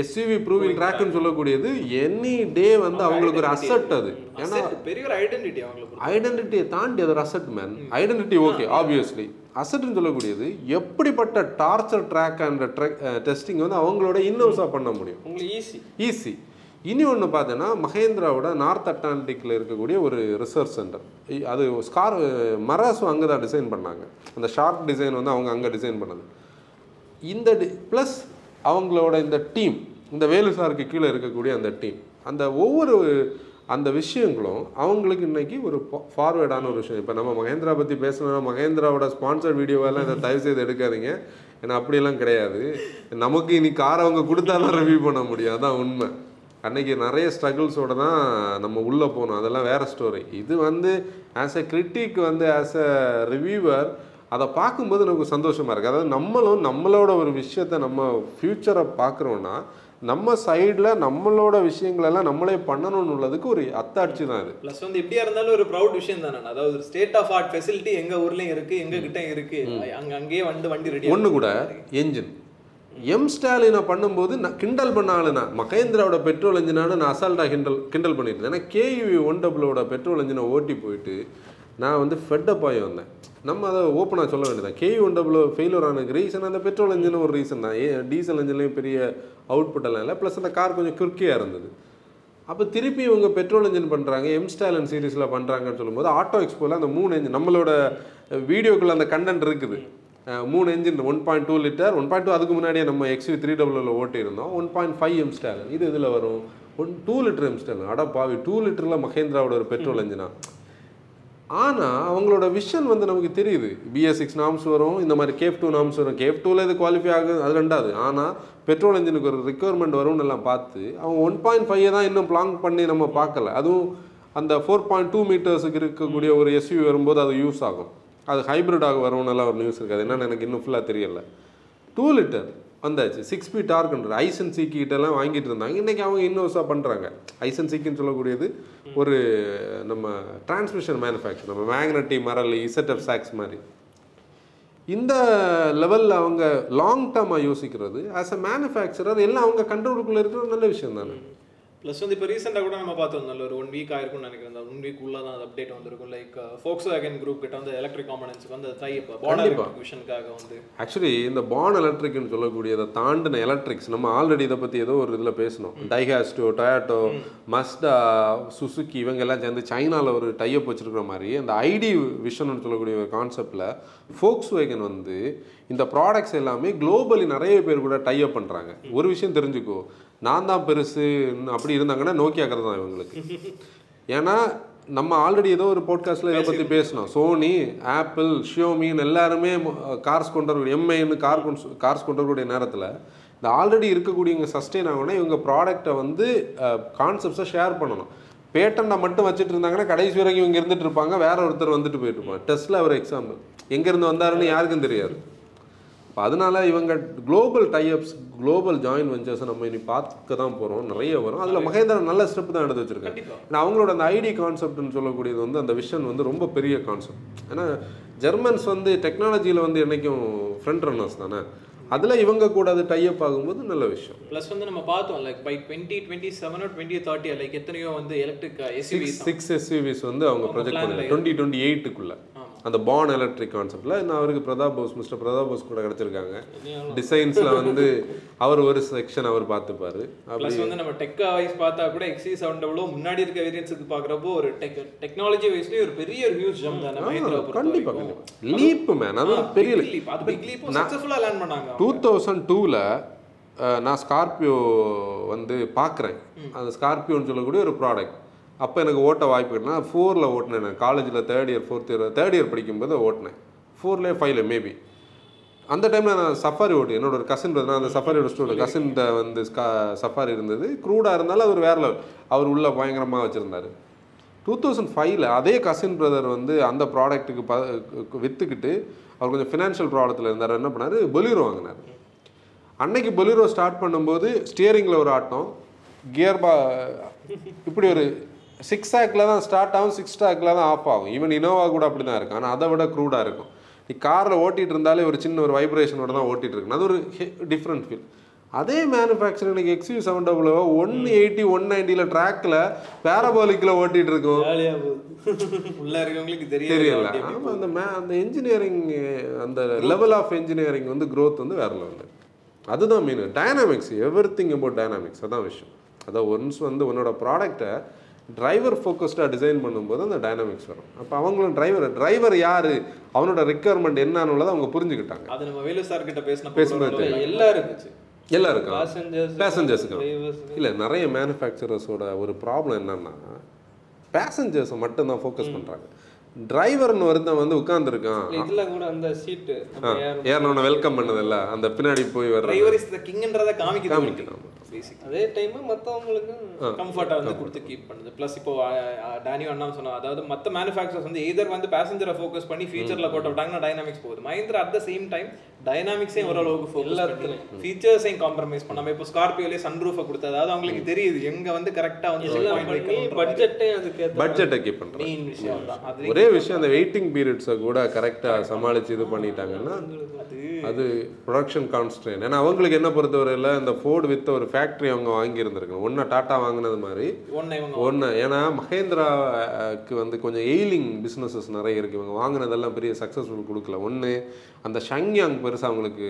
எஸ்யூவி ப்ரூவிங் ட்ராக்னு சொல்லக்கூடியது எனி டே வந்து அவங்களுக்கு ஒரு அசட் அது. ஏன்னா பெரிய ஒரு ஐடென்டிட்டி அவங்களுக்கு ஐடென்டிட்டியை தாண்டி அது ஒரு asset man identity okay obviously அசட்னு சொல்லக்கூடியது எப்படிப்பட்ட torture track and trek testing வந்து அவங்களோட இன்னோஸாக பண்ண முடியும். உங்களுக்கு ஈஸி ஈஸி இனி ஒன்று பார்த்தீங்கன்னா மகேந்திராவோட நார்த் அட்லாண்டிக்கில் இருக்கக்கூடிய ஒரு ரிசர்ச் சென்டர் அது ஸ்கார் மராஸும் அங்கே தான் டிசைன் பண்ணாங்க. அந்த ஷார்ப் டிசைன் வந்து அவங்க அங்கே டிசைன் பண்ணது. இந்த ப்ளஸ் அவங்களோட இந்த டீம் இந்த வேலு சாருக்கு கீழே இருக்கக்கூடிய அந்த டீம் அந்த ஒவ்வொரு அந்த விஷயங்களும் அவங்களுக்கு இன்றைக்கி ஒரு ஃபார்வேர்டான ஒரு விஷயம். இப்போ நம்ம மகேந்திரா பற்றி பேசணும்னா மகேந்திராவோட ஸ்பான்சர் வீடியோவெல்லாம் இதை தயவு செய்து எடுக்காதீங்க. ஏன்னா அப்படியெல்லாம் கிடையாது. நமக்கு இனி கார் அவங்க கொடுத்தா தான் ரிவ்யூ பண்ண முடியும். அதான் உண்மை. அன்னைக்கு நிறைய ஸ்ட்ரகிள்ஸோட தான் நம்ம உள்ளே போகணும் அதெல்லாம் வேறு ஸ்டோரி இது வந்து ஆஸ் எ கிரிட்டிக் வந்து ஆஸ் எ ரிவ்யூவர் அதை பார்க்கும்போது நமக்கு சந்தோஷமா இருக்கு. அதாவது நம்மளும் நம்மளோட ஒரு விஷயத்த நம்ம ஃப்யூச்சரை பார்க்குறோன்னா நம்ம சைடில் நம்மளோட விஷயங்களெல்லாம் நம்மளே பண்ணணும்னு உள்ளதுக்கு ஒரு அத்தாட்சி தான் இது. ப்ளஸ் வந்து எப்படியா இருந்தாலும் ஒரு ப்ரௌட் விஷயம் தானே. அதாவது ஒரு ஸ்டேட் ஆஃப் ஆர்ட் ஃபெசிலிட்டி எங்க ஊர்லயும் இருக்கு எங்க கிட்ட இருக்கு. அங்க அங்கேயே வந்து வண்டி ரெடி ஒன்று கூட என்ஜின் எம் ஸ்டாலினை பண்ணும்போது நான் கிண்டல் பண்ண ஆளு நான் மகேந்திராவோட பெட்ரோல் என்ஜினானு நான் அசால்ட்டாக கிண்டல் கிண்டல் பண்ணிட்டு இருந்தேன். ஏன்னா கேயூவி ஒன் டபுளோட பெட்ரோல் என்ஜினை ஓட்டி போயிட்டு நான் வந்து ஃபெட்டப் ஆகி வந்தேன். நம்ம அதை ஓப்பனாக சொல்ல வேண்டியதான் கேயூ ஒன் டபுள் ஃபெயிலியர் ஆனதுக்கு ரீசன் அந்த பெட்ரோல் என்ஜின் ஒரு ரீசன் தான். ஏன் டீசல் என்ஜின்லேயும் பெரிய அவுட்புட் எல்லாம் இல்லை. ப்ளஸ் அந்த கார் கொஞ்சம் குறுக்கியாக இருந்தது. அப்போ திருப்பி இவங்க பெட்ரோல் இன்ஜின் பண்ணுறாங்க எம் ஸ்டாலின் சீரிஸில் பண்ணுறாங்கன்னு சொல்லும்போது ஆட்டோ எக்ஸ்போவில் அந்த மூணு என்ஜின் நம்மளோட வீடியோக்குள்ள அந்த கண்டென்ட் இருக்குது. மூணு engine one point two litre one point two அதுக்கு முன்னாடியே நம்ம எக்ஸ்வி த்ரீ டபுள்யூவில் ஓட்டி இருந்தோம் one point five M stallion இது இதில் வரும்? One two litre M stallion அட பாவி டூ லிட்டரில் மகேந்திராவோட ஒரு பெட்ரோல் என்ஜினா ஆனால் அவங்களோட விஷன் வந்து நமக்கு தெரியுது. பிஎஸ் சிக்ஸ் நாம்ஸ் வரும் இந்த மாதிரி கேஃப் டூ நாம்ஸ் வரும். கேஃப் டூவில் இது குவாலிஃபை ஆகுது அது ரெண்டாவது. ஆனால் பெட்ரோல் இன்ஜினுக்கு ஒரு ரிக்குவயர்மெண்ட் வரும்னு எல்லாம் பார்த்து அவங்க ஒன் பாயிண்ட் ஃபைவ் தான் இன்னும் பிளாங் பண்ணி நம்ம பார்க்கல. அதுவும் அந்த ஃபோர் பாயிண்ட் டூ மீட்டர்ஸுக்கு இருக்கக்கூடிய ஒரு எஸ்யூ வரும்போது அது யூஸ் ஆகும். அது ஹைப்ரிடாக வரும்னு எல்லாம் ஒரு நியூஸ் இருக்காது. என்னென்னு எனக்கு இன்னும் ஃபுல்லாக தெரியலை. டூ லிட்டர் வந்தாச்சு. சிக்ஸ் பி டார்க்ன்ற ஐசன் சீக்கிட்டெல்லாம் வாங்கிட்டு இருந்தாங்க. இன்றைக்கி அவங்க இன்னோஸாக பண்ணுறாங்க ஐசன் சிக்கின்னு சொல்லக்கூடியது ஒரு நம்ம டிரான்ஸ்மிஷன் மேனுஃபேக்சர் நம்ம மேக்னட்டி மரல் இசட்எஃப் சாக்ஸ் மாதிரி. இந்த லெவலில் அவங்க லாங் டேர்மாக யோசிக்கிறது ஆஸ் அ மேனுஃபேக்சரர் எல்லாம் அவங்க கண்ட்ரோலுக்குள்ளே இருக்கிற ஒரு நல்ல விஷயம் தானே ப்ளஸ் வந்து இப்போ ரீசெண்டாக கூட நம்ம பார்த்தோம் நல்ல ஒரு ஒன் வீக் ஆயிருக்கும்னு நினைக்கிறேன். அந்த ஒன் வீக் உள்ள தான் அந்த அப்டேட் வந்திருக்கும். லைக் ஃபோக்ஸ் வேகன் குரூப் கிட்ட வந்து எலக்ட்ரிக் காம்பனன்ஸ்க்கு வந்து தை கண்டிப்பா. விஷனுக்காக வந்து. ஆக்சுவலி இந்த பான் எலக்ட்ரிக்னு சொல்லக்கூடியதை தாண்டின எலக்ட்ரிக்ஸ் நம்ம ஆல்ரெடி இதை பற்றி ஏதோ ஒரு இதில் பேசணும் டைகாஸ்டோ டொயாட்டோ மஸ்டா சுசுக்கி இவங்க எல்லாம் சேர்ந்து சைனாவில் ஒரு டைப் வச்சிருக்கிற மாதிரி அந்த ஐடி விஷன்னு சொல்லக்கூடிய ஒரு கான்செப்டில் ஃபோக்ஸ் வேகன் வந்து இந்த ப்ராடக்ட்ஸ் எல்லாமே குளோபலி நிறைய பேர் கூட டைப் பண்ணுறாங்க ஒரு விஷயம் தெரிஞ்சுக்கோ. நான் தான் பெருசு அப்படி இருந்தாங்கன்னா நோக்கியாக்கிறது தான் இவங்களுக்கு. ஏன்னா நம்ம ஆல்ரெடி ஏதோ ஒரு போட்காஸ்ட்டில் இதை பற்றி பேசினோம். சோனி ஆப்பிள் ஷியோமின்னு எல்லாருமே கார்ஸ் கொண்டு வரக்கூடிய எம்ஐன்னு கார் கார்ஸ் கொண்டு வரக்கூடிய நேரத்தில் இந்த ஆல்ரெடி இருக்கக்கூடியவங்க சஸ்டெயின் ஆகணும்னா இவங்க ப்ராடக்ட்டை வந்து கான்செப்ட்ஸை ஷேர் பண்ணணும். பேட்டனை மட்டும் வச்சுட்டு இருந்தாங்கன்னா கடைசி வரைக்கும் இவங்க இருந்துட்டு இருப்பாங்க. வேற ஒருத்தர் வந்துட்டு போயிட்டு இருப்பாங்க டெஸ்ட்ல ஒரு எக்ஸாம்பிள் எங்கேருந்து வந்தாருன்னு யாருக்கும் தெரியாது. இப்போ அதனால இவங்க குளோபல் டைப்ஸ் குளோபல் ஜாயின் வெஞ்சர்ஸை நம்ம இனி பார்க்க தான் போகிறோம் நிறைய வரும். அதில் மகேந்திரா நல்ல ஸ்டெப் தான் எடுத்து வச்சிருக்காங்க ஏன்னா அவங்களோட அந்த ஐடி கான்செப்ட்னு சொல்லக்கூடியது வந்து அந்த விஷன் வந்து ரொம்ப பெரிய கான்செப்ட் ஏன்னா ஜெர்மன்ஸ் வந்து டெக்னாலஜியில் வந்து என்னைக்கும் ஃப்ரண்ட் ரன்னர்ஸ் தானே? அதில் இவங்க கூட அது டைப் ஆகும்போது நல்ல விஷயம். ப்ளஸ் வந்து நம்ம பார்த்தோம் லைக் பை டுவெண்ட்டி டுவெண்ட்டி செவனோ டுவெண்ட்டி தேர்ட்டி லைக் எத்தனையோ வந்து எலக்ட்ரிக் எஸ்யூவி சிக்ஸ் எஸ்யூவிஸ் வந்து அவங்க ப்ரொஜெக்ட் plan ல பண்ணி டுவெண்ட்டி டுவெண்ட்டி எயிட்டுக்குள்ள அந்த பான் எலக்ட்ரிக் கான்செப்ட்ல இன்னும் அவருக்கு பிரதாப் போஸ் மிஸ்டர் பிரதாப் போஸ் கூட கிடைச்சிருக்காங்க. டிசைன்ஸ்ல வந்து அவர் ஒரு செக்ஷன் அவர் பார்த்துப்பாரு. ப்ளஸ் வந்து நம்ம டெக் வைஸ் பார்த்தா கூட எக்ஸி செவன் டபுளோ முன்னாடி இருக்க வேரியன்ஸுக்கு பார்க்குறப்போ ஒரு டெக் டெக்னாலஜி வைஸ்லேயே ஒரு பெரிய ஒரு ஹியூஜ் ஜம்ப் தானே. மஹிந்திரா பொறுத்த கண்டிப்பா வரைக்கும். கண்டிப்பா. லீப் மேன் அது பெரிய leap. அது பிக் லீப் சக்ஸஸ்ஃபுல்லாக லேண்ட் பண்ணாங்க டூ தௌசண்ட் டூவில் நான் ஸ்கார்பியோ வந்து பார்க்குறேன். அந்த ஸ்கார்பியோன்னு சொல்லக்கூடிய ஒரு ப்ராடக்ட் அப்போ எனக்கு ஓட்ட வாய்ப்பு கிடையாது ஃபோரில் ஓட்டினேன் நான். காலேஜில் third year fourth year third year படிக்கும்போது ஓட்டினேன். ஃபோர்லேயே ஃபைவ்ல மேபி அந்த டைமில் நான் சஃபாரி ஓட்டு. என்னோட ஒரு கசின் நான் அந்த சஃபாரியோட ஸ்டூடெண்ட் கசின்கிட்ட வந்து சஃபாரி இருந்தது. க்ரூடாக இருந்தாலும் அவர் வேற லெவல் அவர் உள்ளே பயங்கரமாக வச்சுருந்தார். டூ தௌசண்ட் ஃபைவ்ல அதே கசின் பிரதர் வந்து அந்த ப்ராடக்ட்டுக்கு ப விற்றுக்கிட்டு அவர் கொஞ்சம் ஃபினான்ஷியல் ப்ராப்ளத்தில் இருந்தார். என்ன பண்ணார்? பொலிரோ வாங்கினார். அன்னைக்கு பொலிரோ ஸ்டார்ட் பண்ணும்போது ஸ்டியரிங்கில் ஒரு ஆட்டம். கியர் பா இப்படி ஒரு சிக்ஸ் ஆக்கில் தான் ஸ்டார்ட் ஆகும் சிக்ஸ் ஆக்கில் தான் ஆஃப் ஆகும். ஈவன் இனோவா கூட அப்படி தான் இருக்கும். ஆனால் அதை விட க்ரூடாக இருக்கும். நீ காரில் ஓட்டிகிட்டு இருந்தாலே ஒரு சின்ன ஒரு வைப்ரேஷனோட தான் ஓட்டிகிட்டு இருக்கு. அது ஒரு டிஃப்ரெண்ட் ஃபீல் அதே மேனுஃபேக்சர் எனக்கு XU seven double one eighty one நைன்ட்டியில் ட்ராக்கில் பேரபோலிக்கில் ஓட்டிகிட்டு இருக்கும். உள்ள இருக்கவங்களுக்கு தெரியல. ஆமாம் அந்த மே அந்த இன்ஜினியரிங் அந்த லெவல் ஆஃப் இன்ஜினியரிங் வந்து growth வந்து வேற லெவலில் அதுதான் mean dynamics every thing about dynamics அதான் விஷயம். அதான் ஒன்ஸ் வந்து உன்னோட ப்ராடக்ட்டை டிரைவர் ஃபோக்கஸ்டாக டிசைன் பண்ணும்போது அந்த டைனாமிக்ஸ் வரும். அப்போ அவங்களும் டிரைவர் டிரைவர் யார்? அவனோட ரெக்குயர்மெண்ட் என்னன்னு அவங்க புரிஞ்சுக்கிட்டாங்க. அது நம்ம வேலு சார் கிட்ட பேசின பேசும்போது எல்லாம் இருந்துச்சு. எல்லாம் இருக்கும் இல்லை நிறைய மேனுஃபேக்சரர்ஸோட ஒரு ப்ராப்ளம் என்னன்னா பேசஞ்சர்ஸை மட்டும்தான் ஃபோக்கஸ் பண்ணுறாங்க டிரைவர்னு ஒருத்தன் வந்து உட்காந்துருக்கான் இதுல கூட அந்த சீட்டு ஏறனவனை வெல்கம் பண்ணதில்ல. அந்த பின்னாடி போய் வர்ற டிரைவர் இஸ் த கிங்ன்றத காமிக்கணும். பேசிக் அதே டைம் மத்தவங்களுக்கு கம்ஃபர்ட்டா வந்து கொடுத்து கீப் பண்ணுது ப்ளஸ் இப்போ டேனியோ அண்ணா சொன்னா அதாவது மத்த மேனுஃபேக்சர்ஸ் வந்து எதர் வந்து பேசஞ்சரை ஃபோக்கஸ் பண்ணி ஃபீச்சர்ல போட்டு விட்டாங்கன்னா டைனாமிக்ஸ் போகுது. Mahindra at the same time டைனாமிக்ஸையும் ஓரளவுக்கு ஃபோக்கஸ் பண்ணி ஃபீச்சர்ஸையும் காம்ப்ரமைஸ் பண்ணாம இப்போ ஸ்கார்பியோலே சன்ரூஃபை கொடுத்து அதாவது அவங்களுக்கு தெரியுது எங்க வந்து கரெக்டா வந்து பட்ஜெட்டே அதுக்கு பட்ஜெட்டை கீப் அது ஒரே விஷயம் அந்த வெயிட்டிங் பீரியட்ஸை கூட கரெக்டாக சமாளித்து இது பண்ணிட்டாங்கன்னா அது ப்ரொடக்ஷன் கான்ஸ்ட்ரெயின் ஏன்னா அவங்களுக்கு என்ன பொறுத்தவரையில் இந்த ஃபோர்டு வித் ஒரு ஃபேக்ட்ரி அவங்க வாங்கியிருந்திருக்கணும். ஒன்றா டாட்டா வாங்கினது மாதிரி. இவங்க ஒன்று ஏன்னா மகேந்திராக்கு வந்து கொஞ்சம் எய்லிங் பிஸ்னஸஸ் நிறைய இருக்குது இவங்க வாங்கினதெல்லாம் பெரிய சக்ஸஸ்ஃபுல் கொடுக்கல. ஒன்று அந்த ஷங்யாங் பெருசாக அவங்களுக்கு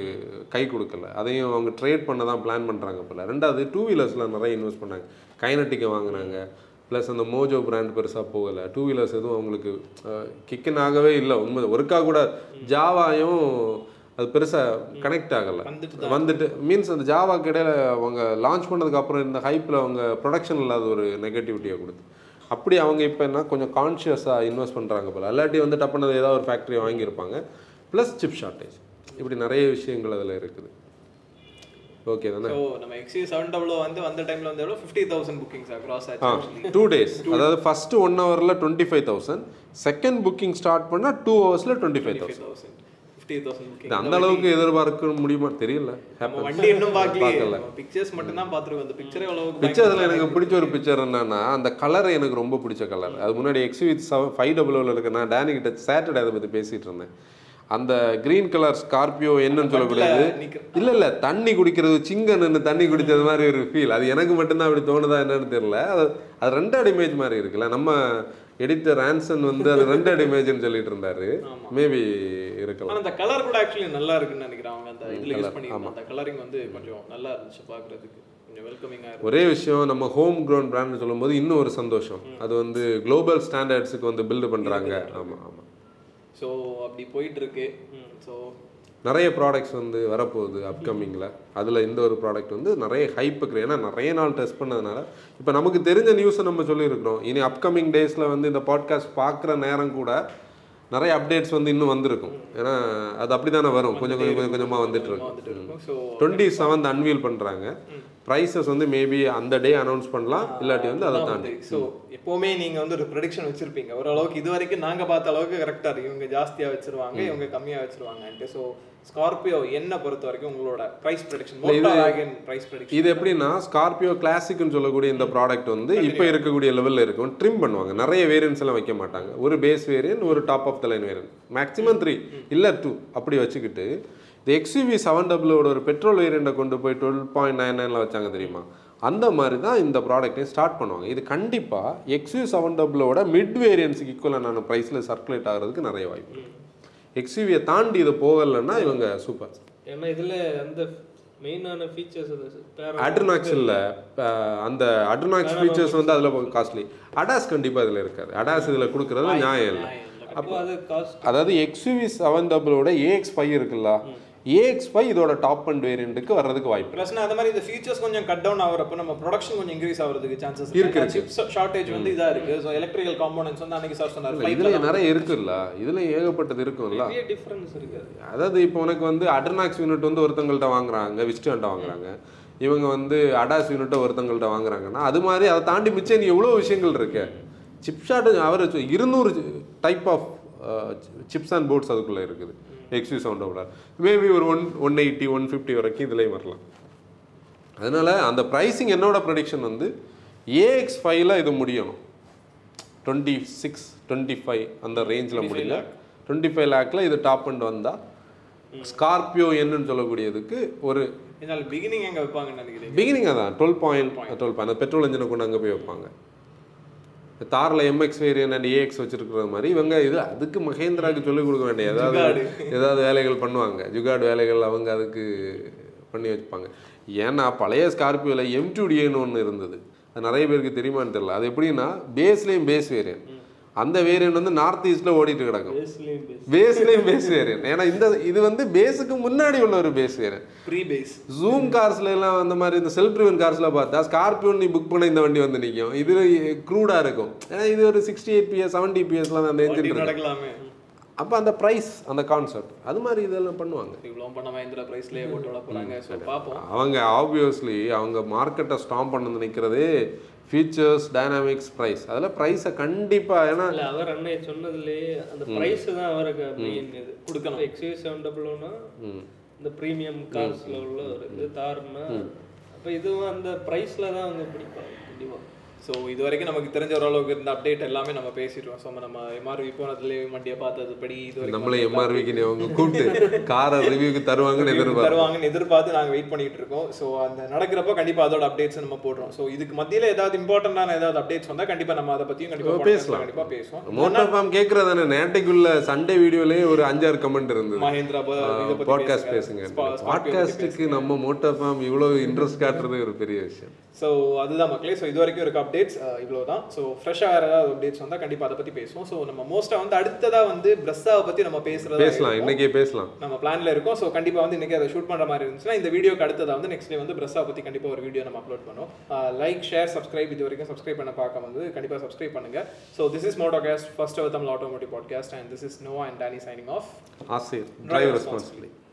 கை கொடுக்கல. அதையும் அவங்க ட்ரேட் பண்ண தான் பிளான் பண்ணுறாங்க போல. ரெண்டாவது டூ வீலர்ஸில் நிறைய இன்வெஸ்ட் பண்ணாங்க. கைனட்டிக்கை வாங்கினாங்க. ப்ளஸ் அந்த மோஜோ பிராண்ட் பெருசாக போகலை. டூ வீலர்ஸ் எதுவும் அவங்களுக்கு கிக்கன் ஆகவே இல்லை. உண்மை ஒருக்கா கூட ஜாவாயும் அது பெருசாக கனெக்ட் ஆகலை. வந்துட்டு மீன்ஸ் அந்த ஜாவாக்கு இடையில அவங்க லான்ச் பண்ணதுக்கு அப்புறம் இந்த ஹைப்பில் அவங்க ப்ரொடக்ஷன் இல்லாத ஒரு நெகட்டிவிட்டியை கொடுத்து. அப்படி அவங்க இப்போ என்ன கொஞ்சம் கான்ஷியஸாக இன்வெஸ்ட் பண்ணுறாங்க போல. இல்லாட்டி வந்து டப்புனது ஏதாவது ஒரு ஃபேக்ட்ரி வாங்கியிருப்பாங்க. ப்ளஸ் சிப் ஷார்ட்டேஜ் இப்படி நிறைய விஷயங்கள் அதில் இருக்குது. ஓகே தானே? ஸோ நம்ம எக்ஸி செவன் டபுள் வந்து வந்த டைம்ல வந்து எவ்வளோ ஃபிஃப்டி தௌசண்ட் புக்கிங்ஸ் அக்ராஸ் ஆ ஆச்சு டூ டேஸ் அதாவது ஃபஸ்ட்டு ஒன் ஹவரில் twenty five thousand second booking start பண்ணால் டூ ஹவர்ஸில் twenty five thousand fifty thousand அந்த அளவுக்கு எதிர்பார்க்க முடியுமா? தெரியல. வண்டி இன்னும் பார்க்கலையே. பிக்சர்ஸ் மட்டும் தான் பார்த்துருக்கோம். அந்த பிக்சரே அளவுக்கு பிக்சர் அதில் எனக்கு பிடிச்ச ஒரு பிக்சர் என்னன்னா அந்த கலர் எனக்கு ரொம்ப பிடிச்ச கலர் அது முன்னாடி எக்ஸ்வி செவன் ஃபைவ் டபுள் இருக்க நான் டேனி கிட்ட சாட்டர்டே அதை பற்றி பேசிட்டு இருந்தேன். அந்த கிரீன் கலர் ஸ்கார்பியோ என்னன்னு சொல்லக்கூடியது. இல்ல இல்ல தண்ணி குடிக்கிறது சிங்கன் நின்று தண்ணி குடிச்சது மாதிரி ஒரு ஃபீல் அது எனக்கு மட்டும்தான் அப்படி தோணுதா என்னன்னு தெரியல. அது அது ரெண்டாவது இமேஜ் மாதிரி இருக்குல்ல. நம்ம எடிட்டர் ஆன்சன் வந்து அது ரெண்டாவது இமேஜ்னு சொல்லிட்டு இருந்தாரு. மேபி இருக்கலாம். அந்த கலர் கூட ஆக்சுவலி நல்லா இருக்குன்னு நினைக்கிறேன் அவங்க அந்த இதுல யூஸ் பண்ணிருக்காங்க அந்த கலரிங் வந்து கொஞ்சம் நல்லா இருந்துச்சு பார்க்கிறதுக்கு. ஒரே விஷயம் நம்ம ஹோம் க்ரோன் பிராண்ட்னு சொல்லும்போது இன்னும் ஒரு சந்தோஷம். அது வந்து குளோபல் ஸ்டாண்டர்ட்ஸுக்கு வந்து பில்டு பண்றாங்க. ஆமா ஆமா. ஸோ அப்படி போயிட்டு இருக்கு. ஸோ நிறைய ப்ராடக்ட்ஸ் வந்து வரப்போகுது அப்கமிங்கில் அதில் இந்த ஒரு ப்ராடக்ட் வந்து நிறைய ஹைப்புக்கு ஏன்னா நிறைய நாள் டெஸ்ட் பண்ணதுனால இப்போ நமக்கு தெரிஞ்ச நியூஸை நம்ம சொல்லியிருக்கிறோம். இனி அப்கமிங் டேஸில் வந்து இந்த பாட்காஸ்ட் பார்க்குற நேரம் கூட நிறைய அப்டேட்ஸ் வந்து இன்னும் வந்திருக்கும். ஏன்னா அது அப்படி தானே வரும்? கொஞ்சம் கொஞ்சம் கொஞ்சம் கொஞ்சமாக வந்துட்டு இருக்கும். டுவெண்ட்டி செவன்த் அன்வீல் பண்ணுறாங்க ப்ரைஸஸ் வந்து மேபி அந்த டே அனௌன்ஸ் பண்ணலாம் இல்லாட்டி வந்து அதை தாண்டி. ஸோ எப்போவுமே நீங்க வந்து ஒரு ப்ரொடிக்ஷன் வச்சிருப்பீங்க. ஓரளவுக்கு இது வரைக்கும் நாங்க பார்த்த அளவுக்கு கரெக்டா இருக்கு. இவங்க ஜாஸ்தியா வச்சிருவாங்க இவங்க கம்மியா வச்சிருவாங்கன்ட்டு. ஸோ ஸ்கார்பியோ என்ன பொறுத்த வரைக்கும் உங்களோட பிரைஸ் ப்ரொடிக்ஷன் பிரைஸ் ப்ரொடிக்ஷன் இது எப்படின்னா ஸ்கார்பியோ கிளாசிக்னு சொல்லக்கூடிய இந்த ப்ராடக்ட் வந்து இப்போ இருக்கக்கூடிய லெவலில் இருக்கும். ட்ரிம் பண்ணுவாங்க. நிறைய வேரியன்ஸ் எல்லாம் வைக்க மாட்டாங்க. ஒரு பேஸ் வேரியன்ட் ஒரு top of the line variant maximum three இல்லை டூ அப்படி வச்சுக்கிட்டு இந்த எக்ஸ்யூவி செவன் டபுளோட ஒரு பெட்ரோல் வேரியண்ட்டை கொண்டு போய் டுவெல் பாயிண்ட் நைன் நைனில் வச்சாங்க தெரியுமா? அந்த மாதிரி தான் இந்த ப்ராடக்ட்டையும் ஸ்டார்ட் பண்ணுவாங்க. இது கண்டிப்பாக எக்ஸ்யூ செவன் டபுளோட மிட் வேரியன்ஸுக்கு ஈக்குவலான ப்ரைஸில் சர்க்குலேட் ஆகிறதுக்கு நிறைய வாய்ப்பு எக்ஸ்யூவியை தாண்டி இது போகலைன்னா இவங்க சூப்பர் ஏன்னா இதுல அந்த மெயினான ஃபீச்சர்ஸ் அட்ரனாக்ஸ் இல்லை அந்த அட்ரனாக்ஸ் ஃபீச்சர்ஸ் வந்து அதில் காஸ்ட்லி அடாஸ் கண்டிப்பாக இதில் இருக்காது. அடாஸ் இதில் கொடுக்குறது நியாயம் இல்லை. அப்போ அது அதாவது எக்ஸ்யூவி செவன் டபுளோட ஏஎக்ஸ் ஃபைவ் இருக்குல்ல? ஏஎக்ஸ் ஃபைவ் இதோட டாப் அண்ட் வேரியண்ட்டுக்கு வர்றதுக்கு வாய்ப்பு ப்ளஸ் அந்த மாதிரி இந்த ஃபீச்சர்ஸ் கொஞ்சம் கட் டவுன் ஆகிறப்ப நம்ம ப்ரொடக்ஷன் கொஞ்சம் இன்க்ரீஸ் ஆகிறதுக்கு சான்சஸ் இருக்கு, இருக்கு சிப்ஸ் ஷார்ட்டேஜ் வந்து இதா இருக்கு. ஸோ எலக்ட்ரிக்கல் காம்போனன்ட்ஸ் வந்து அன்னைக்கு சார் சொன்னார். இதுல நிறைய இருக்குல்ல. இதுல ஏகப்பட்டது இருக்கும்ல. டிஃபரன்ஸ் இருக்காது அதாவது இப்போ உனக்கு வந்து அட்ரனாக்ஸ் யூனிட் வந்து ஒருத்தங்கள்ட்ட வாங்குறாங்க விஸ்டன்ட்ட வாங்குறாங்க. இவங்க வந்து அடாஸ் யூனிட்டை ஒருத்தங்கள்ட்ட வாங்குறாங்கன்னா அது மாதிரி அதை தாண்டி மிச்சம் நீ எவ்வளோ விஷயங்கள் இருக்கு? சிப்ஷாட் அவர் இருநூறு type of chips and ports அதுக்குள்ளே இருக்குது. எக்ஸ்யூ சவுண்டோட மேபி ஒரு one one eighty one fifty வரைக்கும் இதுலேயும் வரலாம். அதனால அந்த ப்ரைஸிங் என்னோட ப்ரொடிக்ஷன் வந்து ஏஎக்ஸ் ஃபைவ்ல இது முடியணும் டுவெண்ட்டி சிக்ஸ் டுவெண்ட்டி ஃபைவ் அந்த ரேஞ்சில் முடியல. டுவெண்ட்டி ஃபைவ் லேக்கில் இது டாப் அண்ட் வந்தால் ஸ்கார்பியோ என்னன்னு சொல்லக்கூடியதுக்கு ஒரு பிகினிங் எங்க வைப்பாங்கன்னு நினைக்கிறீங்க? பிகினிங் அதான் டுவெல் பாயிண்ட் டுவெல் பாயிண்ட் அந்த பெட்ரோல் இன்ஜினை கொண்டு அங்கே போய் வைப்பாங்க. தாரில் எம்எக்ஸ் வேரியன் அண்ட் ஏஎக்ஸ் வச்சிருக்கிற மாதிரி இவங்க இது அதுக்கு மகேந்திராக்கு சொல்லிக் கொடுக்க வேண்டிய ஏதாவது ஏதாவது வேலைகள் பண்ணுவாங்க. ஜுகாட் வேலைகள் அவங்க அதுக்கு பண்ணி வச்சுப்பாங்க. ஏன்னா பழைய ஸ்கார்பியோவில் எம் டூ டிஏன்னு ஒன்று இருந்தது. அது நிறைய பேருக்கு தெரியுமான்னு தெரியல. அது எப்படின்னா பேஸ்லேயும் பேஸ் வேரியன்ட் அந்த வேரியன்ட் வந்து நார்த் ஈஸ்ட்ல ஓடிட்டு கிடக்கும். பேஸ்லேயும் பேஸ் வேரியன்ட் ஏன்னா இந்த இது வந்து பேஸுக்கு முன்னாடி உள்ள ஒரு base variant pre base zoom கார்ஸ்ல எல்லாம் அந்த மாதிரி இந்த செல்ஃப் ட்ரிவன் கார்ஸ்ல பார்த்தா ஸ்கார்பியோன் நீ புக் பண்ண இந்த வண்டி வந்து நிற்கும் இது க்ரூடா இருக்கும். ஏன்னா இது ஒரு சிக்ஸ்டி எயிட் பிஎஸ் செவன்டி பிஎஸ்லாம் அந்த என்ஜின் நடக்கலாமே. அப்போ அந்த ப்ரைஸ் அந்த கான்செப்ட் அது மாதிரி இதெல்லாம் பண்ணுவாங்க. இவ்வளோ பண்ண மஹிந்திரா ப்ரைஸ்லேயே போட்டு போகிறாங்க ஸோ பார்ப்போம். அவங்க ஆப்வியஸ்லி அவங்க மார்க்கெட்டை ஸ்டாம் பண்ண நினைக்கிறதே ஃபீச்சர்ஸ் டைனாமிக்ஸ் ப்ரைஸ் அதில் ப்ரைஸை கண்டிப்பாக ஏன்னா இல்ல அவர் அன்னை சொன்னதுலயே அந்த பிரைஸ் தான் அவருக்கு கொடுக்கணும். எக்ஸ்யூ செவன் டபுள் ஒன்னா இந்த ப்ரீமியம் கார்ஸ்ல உள்ள ஒரு இது தாருன்னா அப்ப இதுவும் அந்த பிரைஸ்ல தான் அவங்க பிடிப்பாங்க கண்டிப்பா. ஸோ இது வரைக்கும் நமக்கு தெரிஞ்ச ஓரளவுக்கு இருந்த அப்டேட் எல்லாமே நம்ம பேசிட்டோம். ஸோ நம்ம எம்ஆர்வி போனதுலேயே வண்டியை பார்த்தது படி இது நம்மளே எம்ஆர்விக்கு அவங்க கூப்பிட்டு காரை ரிவ்யூக்கு தருவாங்கன்னு எதிர்பார்ப்போம் தருவாங்கன்னு எதிர்பார்த்து நாங்கள் வெயிட் பண்ணிட்டு இருக்கோம். ஸோ அந்த நடக்கிறப்ப கண்டிப்பா அதோட அப்டேட்ஸ் நம்ம போடுறோம். ஸோ இதுக்கு மத்தியில ஏதாவது இம்பார்ட்டண்டான ஏதாவது அப்டேட்ஸ் வந்தா கண்டிப்பா நம்ம அதை பத்தியும் கண்டிப்பா பேசலாம். கண்டிப்பா பேசுவோம். மோட்டார் ஃபார்ம் கேட்கறதானே நேட்டைக்குள்ள சண்டே வீடியோலயே ஒரு அஞ்சாறு கமெண்ட் இருந்தது. பத்தி பாட்காஸ்ட் பேசுங்க. பாட்காஸ்ட்டுக்கு நம்ம மோட்டார் ஃபார்ம் இவ்வளவு இன்ட்ரெஸ்ட் காட்டுறது ஒரு பெரிய விஷயம். ஸோ அதுதான் மக்களே. ஸோ இது வரைக்கும் இருக்க அப்டேட்ஸ் இவ்வளோ தான் ஸோ ஃப்ரெஷ்ஷாக வேறு ஏதாவது அப்டேட்ஸ் வந்தால் கண்டிப்பாக அதை பற்றி பேசுவோம். ஸோ நம்ம மோஸ்ட்டாக வந்து அடுத்ததாக வந்து பிரஸ்ஸாவை பற்றி நம்ம பேசுகிறதா பேசலாம். இன்னைக்கே பேசலாம். நம்ம பிளான்ல இருக்கோம். ஸோ கண்டிப்பாக வந்து இன்னைக்கு அதை ஷூட் பண்ணுற மாதிரி இருந்துச்சுன்னா இந்த வீடியோக்கு அடுத்ததாக வந்து நெக்ஸ்ட் டே வந்து பிரஸ்ஸா பற்றி கண்டிப்பாக ஒரு வீடியோ நம்ம அப்லோட் பண்ணோம் லைக் ஷேர் சப்ஸ்கிரைப் இது வரைக்கும் சப்ஸ்கிரைப் பண்ண பார்க்க வந்து கண்டிப்பாக சப்ஸ்கிரைப் பண்ணுங்க. So this is Motocast first our Tamil automotive podcast and this is no and Danny signing off ஆசை டிரைவ் ரெஸ்பான்சிபிலிட்டி